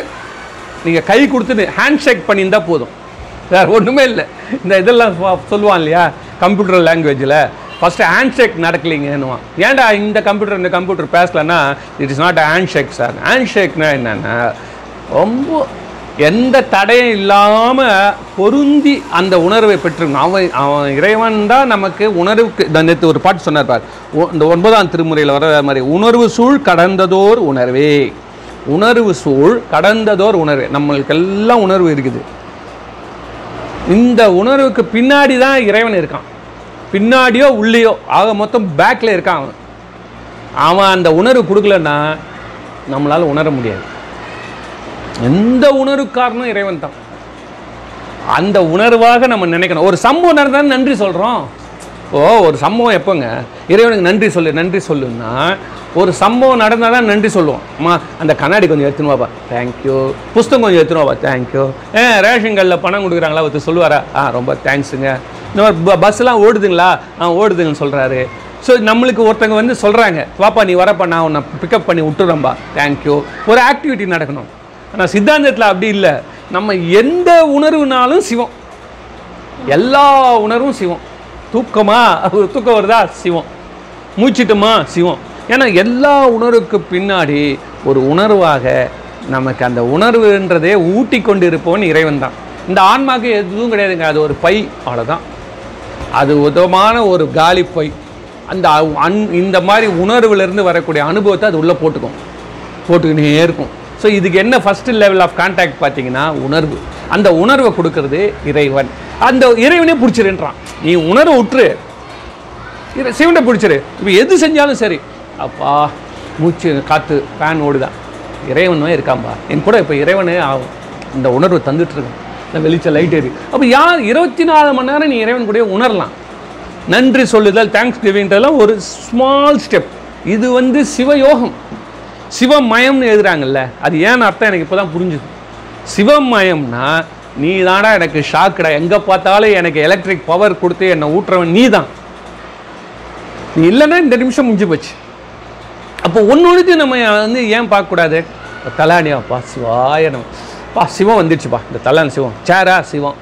நீங்கள் கை கொடுத்துட்டு ஹேண்ட் ஷேக் பண்ணியிருந்தா போதும். வேறு ஒன்றுமே இல்லை. இந்த இதெல்லாம் சொல்லுவான் இல்லையா? கம்ப்யூட்டர் லாங்குவேஜில் ஃபஸ்ட்டு ஹேண்ட் ஷேக் நடக்கலைங்கன்னுவான். ஏன்டா இந்த கம்ப்யூட்டர் இந்த computer பேசலன்னா it is not hand shake sir hand ஷேக்னா என்னென்னா ரொம்ப எந்த தடையும் இல்லாமல் பொருந்தி அந்த உணர்வை பெற்றிருக்கணும் அவன் அவன் இறைவன் தான் நமக்கு உணர்வுக்கு நேற்று ஒரு பாட்டு சொன்னார் பார். இந்த ஒன்பதாம் திருமுறையில் வர மாதிரி உணர்வு சூழ் கடந்ததோர் உணர்வே. உணர்வு சூழ் கடந்ததோர் உணர்வே. நம்மளுக்கு எல்லாம் உணர்வு இருக்குது. இந்த உணர்வுக்கு பின்னாடி தான் இறைவன் இருக்கான். பின்னாடியோ உள்ளேயோ ஆக மொத்தம் பேக்கில் இருக்கான் அவன். அவன் அந்த உணர்வு கொடுக்கலன்னா நம்மளால் உணர முடியாது. எந்த உணர்வு காரணம் இறைவன் தான். அந்த உணர்வாக நம்ம நினைக்கணும். ஒரு சம்பவம் நடந்தால் நன்றி சொல்கிறோம் ஓ ஒரு சம்பவம் எப்போங்க? இறைவனுக்கு நன்றி சொல்லு நன்றி சொல்லுன்னா ஒரு சம்பவம் நடந்தால் தான் நன்றி சொல்லுவோம். அம்மா அந்த கண்ணாடி கொஞ்சம் எடுத்துன்னு வாப்பா. தேங்க்யூ புஸ்தகம் கொஞ்சம் எடுத்துனுவாப்பா தேங்க்யூ ஏ ரேஷன் கார்டில் பணம் கொடுக்குறாங்களா ஒருத்தர் சொல்லுவாரா? ஆ ரொம்ப தேங்க்ஸுங்க இன்னொரு ப பஸ்ஸெலாம் ஓடுதுங்களா? ஆ ஓடுதுங்கன்னு சொல்கிறாரு ஸோ நம்மளுக்கு ஒருத்தங்க வந்து சொல்கிறாங்க வாப்பா நீ வரப்பா நான் உன்னை பிக்கப் பண்ணி விட்டுறேன்பா. தேங்க்யூ ஒரு ஆக்டிவிட்டி நடக்கணும். ஆனால் சித்தாந்தத்தில் அப்படி இல்லை. நம்ம எந்த உணர்வுனாலும் சிவம். எல்லா உணர்வும் சிவம். தூக்கமா? ஒரு தூக்கம் வருதா? சிவம். மூச்சிட்டுமா? சிவம். ஏன்னா எல்லா உணர்வுக்கு பின்னாடி ஒரு உணர்வாக நமக்கு அந்த உணர்வுன்றதே ஊட்டி கொண்டு இருப்பவன் இறைவன் தான் இந்த ஆன்மாக்கு எதுவும் கிடையாதுங்க. அது ஒரு பை அவ்வளோதான் அது உதமான ஒரு காலி பை. அந்த அன் இந்த மாதிரி உணர்வுலேருந்து வரக்கூடிய அனுபவத்தை அது உள்ளே போட்டுக்கும். போட்டுக்கினே இருக்கும். ஸோ இதுக்கு என்ன ஃபஸ்ட்டு லெவல் ஆஃப் கான்டாக்ட் பார்த்தீங்கன்னா உணர்வு. அந்த உணர்வை கொடுக்கறது இறைவன். அந்த இறைவனே பிடிச்சிருன்றான். நீ உணர உற்று. இறை சிவனை பிடிச்சிரு. இப்போ எது செஞ்சாலும் சரி. அப்பா மூச்சு காற்று ஃபேன் ஓடுதான் இறைவனும் இருக்காம்பா என் கூட இப்போ இறைவனே ஆகும். இந்த உணர்வு தந்துட்டுருக்கேன். இந்த வெளிச்சம் லைட் எரி அப்போ யார் இருபத்தி நாலு மணி நேரம் நீ இறைவன் கூட உணரலாம்? நன்றி சொல்லுதல் தேங்க்ஸ் கிவிங்கிறதெல்லாம் ஒரு ஸ்மால் ஸ்டெப் இது வந்து சிவயோகம். சிவமயம்னு எழுதுறாங்கல்ல. அது ஏன்னு அர்த்தம் எனக்கு இப்போ தான் புரிஞ்சுது. சிவமயம்னா நீ தானா எனக்கு ஷாக்கடா எங்கே பார்த்தாலும் எனக்கு எலக்ட்ரிக் பவர் கொடுத்து என்னை ஊட்டுறவன் நீ தான் நீ இல்லைன்னா இந்த நிமிஷம் முடிஞ்சு போச்சு. அப்போ ஒன்று ஒன்றுக்கு நம்ம வந்து ஏன் பார்க்கக்கூடாது? தலானியாப்பா சிவாய நம்ம பா சிவம் வந்துடுச்சுப்பா இந்த தலான் சிவம். சேரா சிவம்.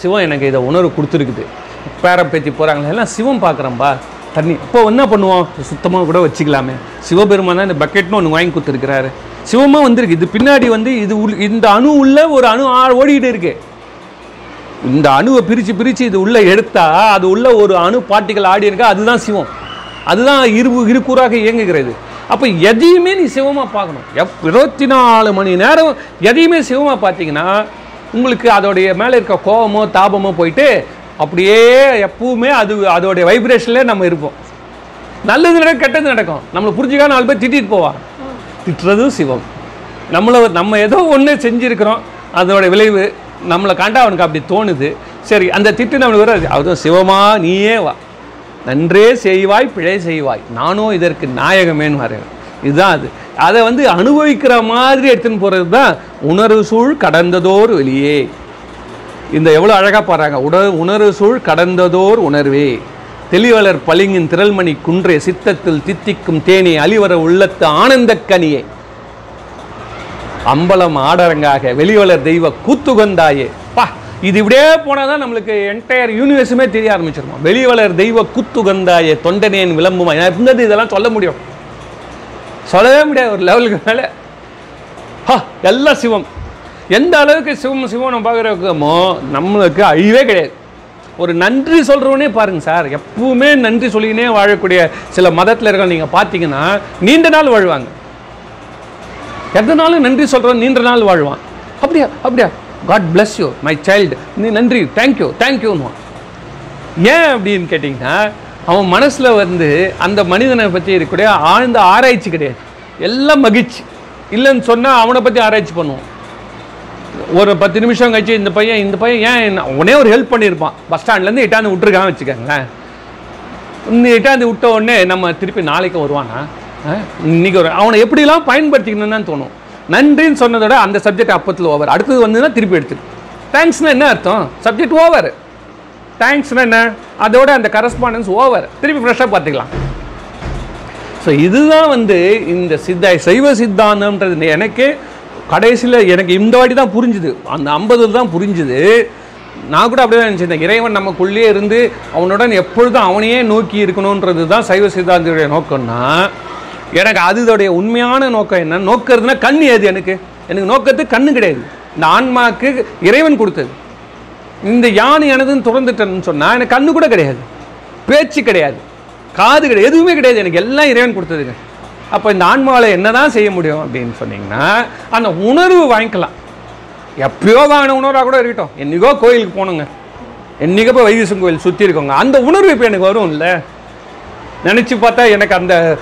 சிவம் எனக்கு இதை உணர்வு கொடுத்துருக்குது. பேரம் பேத்தி போகிறாங்களே எல்லாம் சிவம் பார்க்குறேன்பா தண்ணி. இப்போ என்ன பண்ணுவோம்? சுத்தமாக கூட வச்சுக்கலாமே. சிவபெருமான் தான் இந்த பக்கெட்னு ஒன்று வாங்கி கொடுத்துருக்கிறாரு. சிவமாக வந்திருக்கு. இது பின்னாடி வந்து இது உள் இந்த அணு உள்ள ஒரு அணு ஓடிக்கிட்டு இருக்கு. இந்த அணுவை பிரித்து பிரித்து இது உள்ளே எடுத்தா அது உள்ள ஒரு அணு பார்ட்டிகள் ஆடி இருக்கா அதுதான் சிவம். அதுதான் இரு இருக்கூறாக இயங்குகிறது. அப்போ எதையுமே நீ சிவமாக பார்க்கணும். எப் இருபத்தி நாலு மணி நேரம் எதையுமே சிவமாக பார்த்தீங்கன்னா உங்களுக்கு அதோடைய மேலே இருக்க கோபமோ தாபமோ போயிட்டு அப்படியே எப்பவுமே அது அதோடைய வைப்ரேஷன்லேயே நம்ம இருப்போம். நல்லது நடக்கும் கெட்டது நடக்கும். நம்மளை புரிஞ்சுக்காம நாலு பேர் திட்டிட்டு போவா திட்டுறதும் சிவம். நம்மளை நம்ம ஏதோ ஒன்று செஞ்சுருக்கிறோம் அதோட விளைவு நம்மளை காண்டா அவனுக்கு அப்படி தோணுது. சரி அந்த திட்டு நம்மளுக்கு வராது அதுவும் சிவமா நீயே வா. நன்றே செய்வாய் பிழை செய்வாய். நானும் இதற்கு நாயகமேன்னு வரேன் இதுதான் அது. அதை வந்து அனுபவிக்கிற மாதிரி எடுத்துன்னு போகிறது தான் உணர்வு சூழ் கடந்ததோர் வெளியே. இந்த எவ்வளோ அழகாக பாடுறாங்க. உட உணர்வு சூழ் கடந்ததோர் உணர்வே. தெளிவலர் பளிங்கின் திரள்மணி குன்றே சித்தத்தில் தித்திக்கும் தேனே அழிவர உள்ளத்து ஆனந்தக் கனியே. அம்பலம் ஆடரங்காக வெளிவலர் தெய்வ கூத்துகந்தாயே. பா இது இப்படியே போனால் தான் நம்மளுக்கு என்டையர் யூனிவர்ஸுமே தெரிய ஆரம்பிச்சிருமா? வெளிவலர் தெய்வ கூத்துகந்தாயே தொண்டனேன் விளம்புமா நான் இருந்தது இதெல்லாம் சொல்ல முடியும். சொல்லவே முடியாது ஒரு லெவலுக்கு மேலே. ஹா எல்லாம் சிவம். எந்த அளவுக்கு சிவம் சிவம் நம்ம பார்க்குறோமோ நம்மளுக்கு அழிவே கிடையாது. ஒரு நன்றி சொல்கிறவனே பாருங்கள் சார். எப்பவுமே நன்றி சொல்லினே வாழக்கூடிய சில மதத்தில் இருக்க நீங்கள் பார்த்தீங்கன்னா நீண்ட நாள் வாழ்வாங்க. எதனாலும் நன்றி சொல்கிறவன் நீண்ட நாள் வாழ்வான்? அப்படியா அப்படியா? God bless you my child நீ நன்றி தேங்க்யூ தேங்க்யூன்னுவான் ஏன் அப்படின்னு கேட்டிங்கன்னா அவன் மனசில் வந்து அந்த மனிதனை பற்றி இருக்கக்கூடிய ஆழ்ந்த ஆராய்ச்சி கிடையாது. எல்லாம் மகிழ்ச்சி. இல்லைன்னு சொன்னால் அவனை பற்றி ஆராய்ச்சி பண்ணுவோம் ஒரு பத்து நிமிஷம் கழிச்சு இந்த பையன் இந்த பையன் ஏன் என்ன- உடனே ஒரு ஹெல்ப் பண்ணியிருப்பான் பஸ் ஸ்டாண்ட்லேருந்து இட்டாந்து விட்ருக்கான் வச்சுக்கோங்களேன். இந்த இட்டாந்து விட்ட உடனே நம்ம திருப்பி நாளைக்கு வருவானா? ஆ? இன்னைக்கு ஒரு அவனை எப்படிலாம் பயன்படுத்திக்கணும்னு தோணும். நன்றின்னு சொன்னதோட அந்த சப்ஜெக்ட் அப்பத்தில் ஓவர் அடுத்தது வந்துன்னா திருப்பி எடுத்துட்டு தேங்க்ஸ்னா என்ன அர்த்தம்? சப்ஜெக்ட் ஓவர் தேங்க்ஸ்னா என்ன? அதோட அந்த கரஸ்பாண்டன்ஸ் ஓவர் திருப்பி ஃப்ரெஷ்ஷாக பார்த்துக்கலாம். ஸோ இதுதான் வந்து இந்த சித்த சைவ சித்தாந்தம்ன்றது. எனக்கு கடைசியில் எனக்கு இந்த வாட்டி தான் புரிஞ்சுது. அந்த ஐம்பது தான் புரிஞ்சுது. நான் கூட அப்படியே நினச்சிருந்தேன் இறைவன் நமக்குள்ளே இருந்து அவனுடன் எப்பொழுதும் அவனையே நோக்கி இருக்கணுன்றது தான் சைவ சித்தாந்தியுடைய நோக்கம்னா எனக்கு அதோடைய உண்மையான நோக்கம் என்ன? நோக்கிறதுனா கண் ஏது எனக்கு? எனக்கு நோக்கத்துக்கு கண்ணு கிடையாது. இந்த ஆன்மாக்கு இறைவன் கொடுத்தது. இந்த யானை எனதுன்னு திறந்துட்டேன்னு சொன்னால் எனக்கு கண்ணு கூட கிடையாது. பேச்சு கிடையாது. காது கிடையாது. எதுவுமே கிடையாது. எனக்கு எல்லாம் இறைவன் கொடுத்ததுங்க. அப்போ இந்த ஆன்மாவில் என்ன தான் செய்ய முடியும் அப்படின்னு சொன்னீங்கன்னா அந்த உணர்வு வாங்கிக்கலாம். எப்பயோ வாங்கின உணர்வாக கூட இருக்கட்டும். என்னைக்கோ கோயிலுக்கு போகணுங்க. என்றைக்கப்போ போய் வைத்தீஸ்வரன் கோயில் சுற்றி இருக்கோங்க அந்த உணர்வு இப்போ எனக்கு வரும் இல்லை நினச்சி பார்த்தா எனக்கு அந்த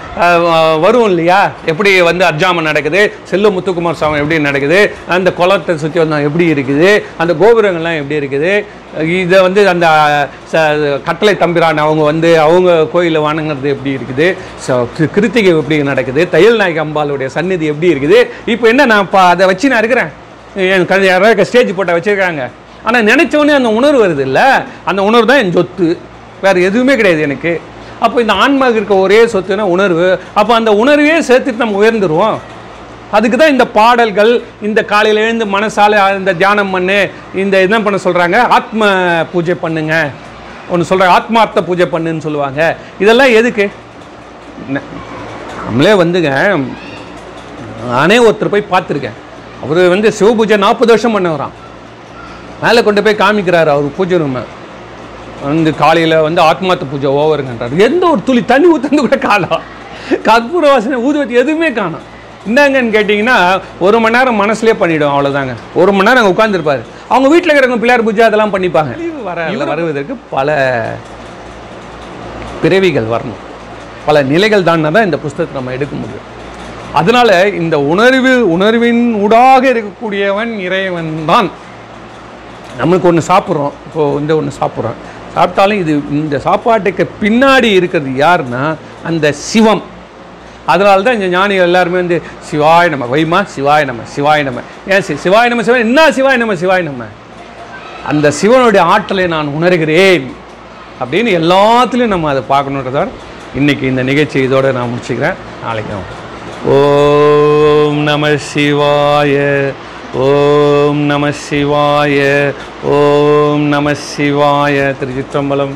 வரும் இல்லையா? எப்படி வந்து அர்ஜாமம் நடக்குது? செல்லு முத்துக்குமார் சாமி எப்படி நடக்குது? அந்த குளத்தை சுற்றி வந்தால் எப்படி இருக்குது? அந்த கோபுரங்கள்லாம் எப்படி இருக்குது? இதை வந்து அந்த ச- கட்டளை தம்பிரான் அவங்க வந்து அவங்க கோயிலில் வணங்குறது எப்படி இருக்குது? ச- கிருத்திகை எப்படி நடக்குது? தையல் நாயக அம்பாளுடைய சந்நிதி எப்படி இருக்குது? இப்போ என்ன நான் இப்போ அதை வச்சு நான் இருக்கிறேன். என் கதை யாராவது ஸ்டேஜ் போட்ட வச்சுருக்காங்க. ஆனால் நினச்சோடனே அந்த உணர்வு வருது இல்லை? அந்த உணர்வு தான் என் சொத்து. வேறு எதுவுமே கிடையாது எனக்கு. அப்போ இந்த ஆன்மாவுக்கு இருக்க ஒரே சொத்துனா உணர்வு. அப்போ அந்த உணர்வையே சேர்த்துட்டு நம்ம உயர்ந்துருவோம். அதுக்கு தான் இந்த பாடல்கள் இந்த காலையில் எழுந்து மனசால இந்த தியானம் பண்ணு இந்த என்ன பண்ண சொல்கிறாங்க ஆத்ம பூஜை பண்ணுங்க. ஒன்று சொல்கிறாங்க ஆத்மார்த்த பூஜை பண்ணுன்னு சொல்லுவாங்க. இதெல்லாம் எதுக்கு? நம்மளே வந்துங்க நானே ஒருத்தர் போய் பார்த்துருக்கேன். அவர் வந்து சிவ பூஜை நாற்பது வருஷம் பண்ணவரான் மேலே கொண்டு போய் காமிக்கிறாரு அவர் பூஜை ரூமை. வந்து காலையில் வந்து ஆத்மார்த்த பூஜை ஓவருங்கன்றார் எந்த ஒரு துளி தண்ணி ஊற்றுந்து கூட காணோம் கற்பூர வாசனை ஊதுவத்தி எதுவுமே காணோம் என்னங்கன்னு கேட்டிங்கன்னா ஒரு மணி நேரம் மனசுலேயே பண்ணிவிடும் அவ்வளோதாங்க ஒரு மணி நேரம் அங்கே உட்காந்துருப்பாரு அவங்க வீட்டில் இருக்கிறவங்க பிள்ளையார் பூஜை அதெல்லாம் பண்ணிப்பாங்க. வர வருவதற்கு பல பிறவிகள் வரணும். பல நிலைகள் தான்னா தான் இந்த புஸ்தகத்தை நம்ம எடுக்க முடியும். அதனால இந்த உணர்வு உணர்வின் ஊடாக இருக்கக்கூடியவன் இறைவன் தான். நம்மளுக்கு ஒன்று சாப்பிட்றோம். இப்போ இந்த ஒன்று சாப்பிட்றோம். சாப்பிட்டாலும் இது இந்த சாப்பாட்டுக்கு பின்னாடி இருக்கிறது யாருன்னா அந்த சிவம். அதனால தான் இந்த ஞானிகள் எல்லாருமே வந்து சிவாய நம்ம வைமா சிவாய நம்ம சிவாய நம்ம ஏன் சி சிவாய நம்ம சிவாய் என்ன சிவாய நம்ம சிவாய நம்ம அந்த சிவனுடைய ஆற்றலை நான் உணர்கிறேன். அப்படின்னு எல்லாத்துலேயும் நம்ம அதை பார்க்கணுன்றதான் இன்னைக்கு இந்த நிகழ்ச்சி இதோடு நான் முடிச்சுக்கிறேன். நாளைக்கு ஓம் நம சிவாய ஓம் நம சிவாய ஓம் நம சிவாய. திருச்சிற்றம்பலம்.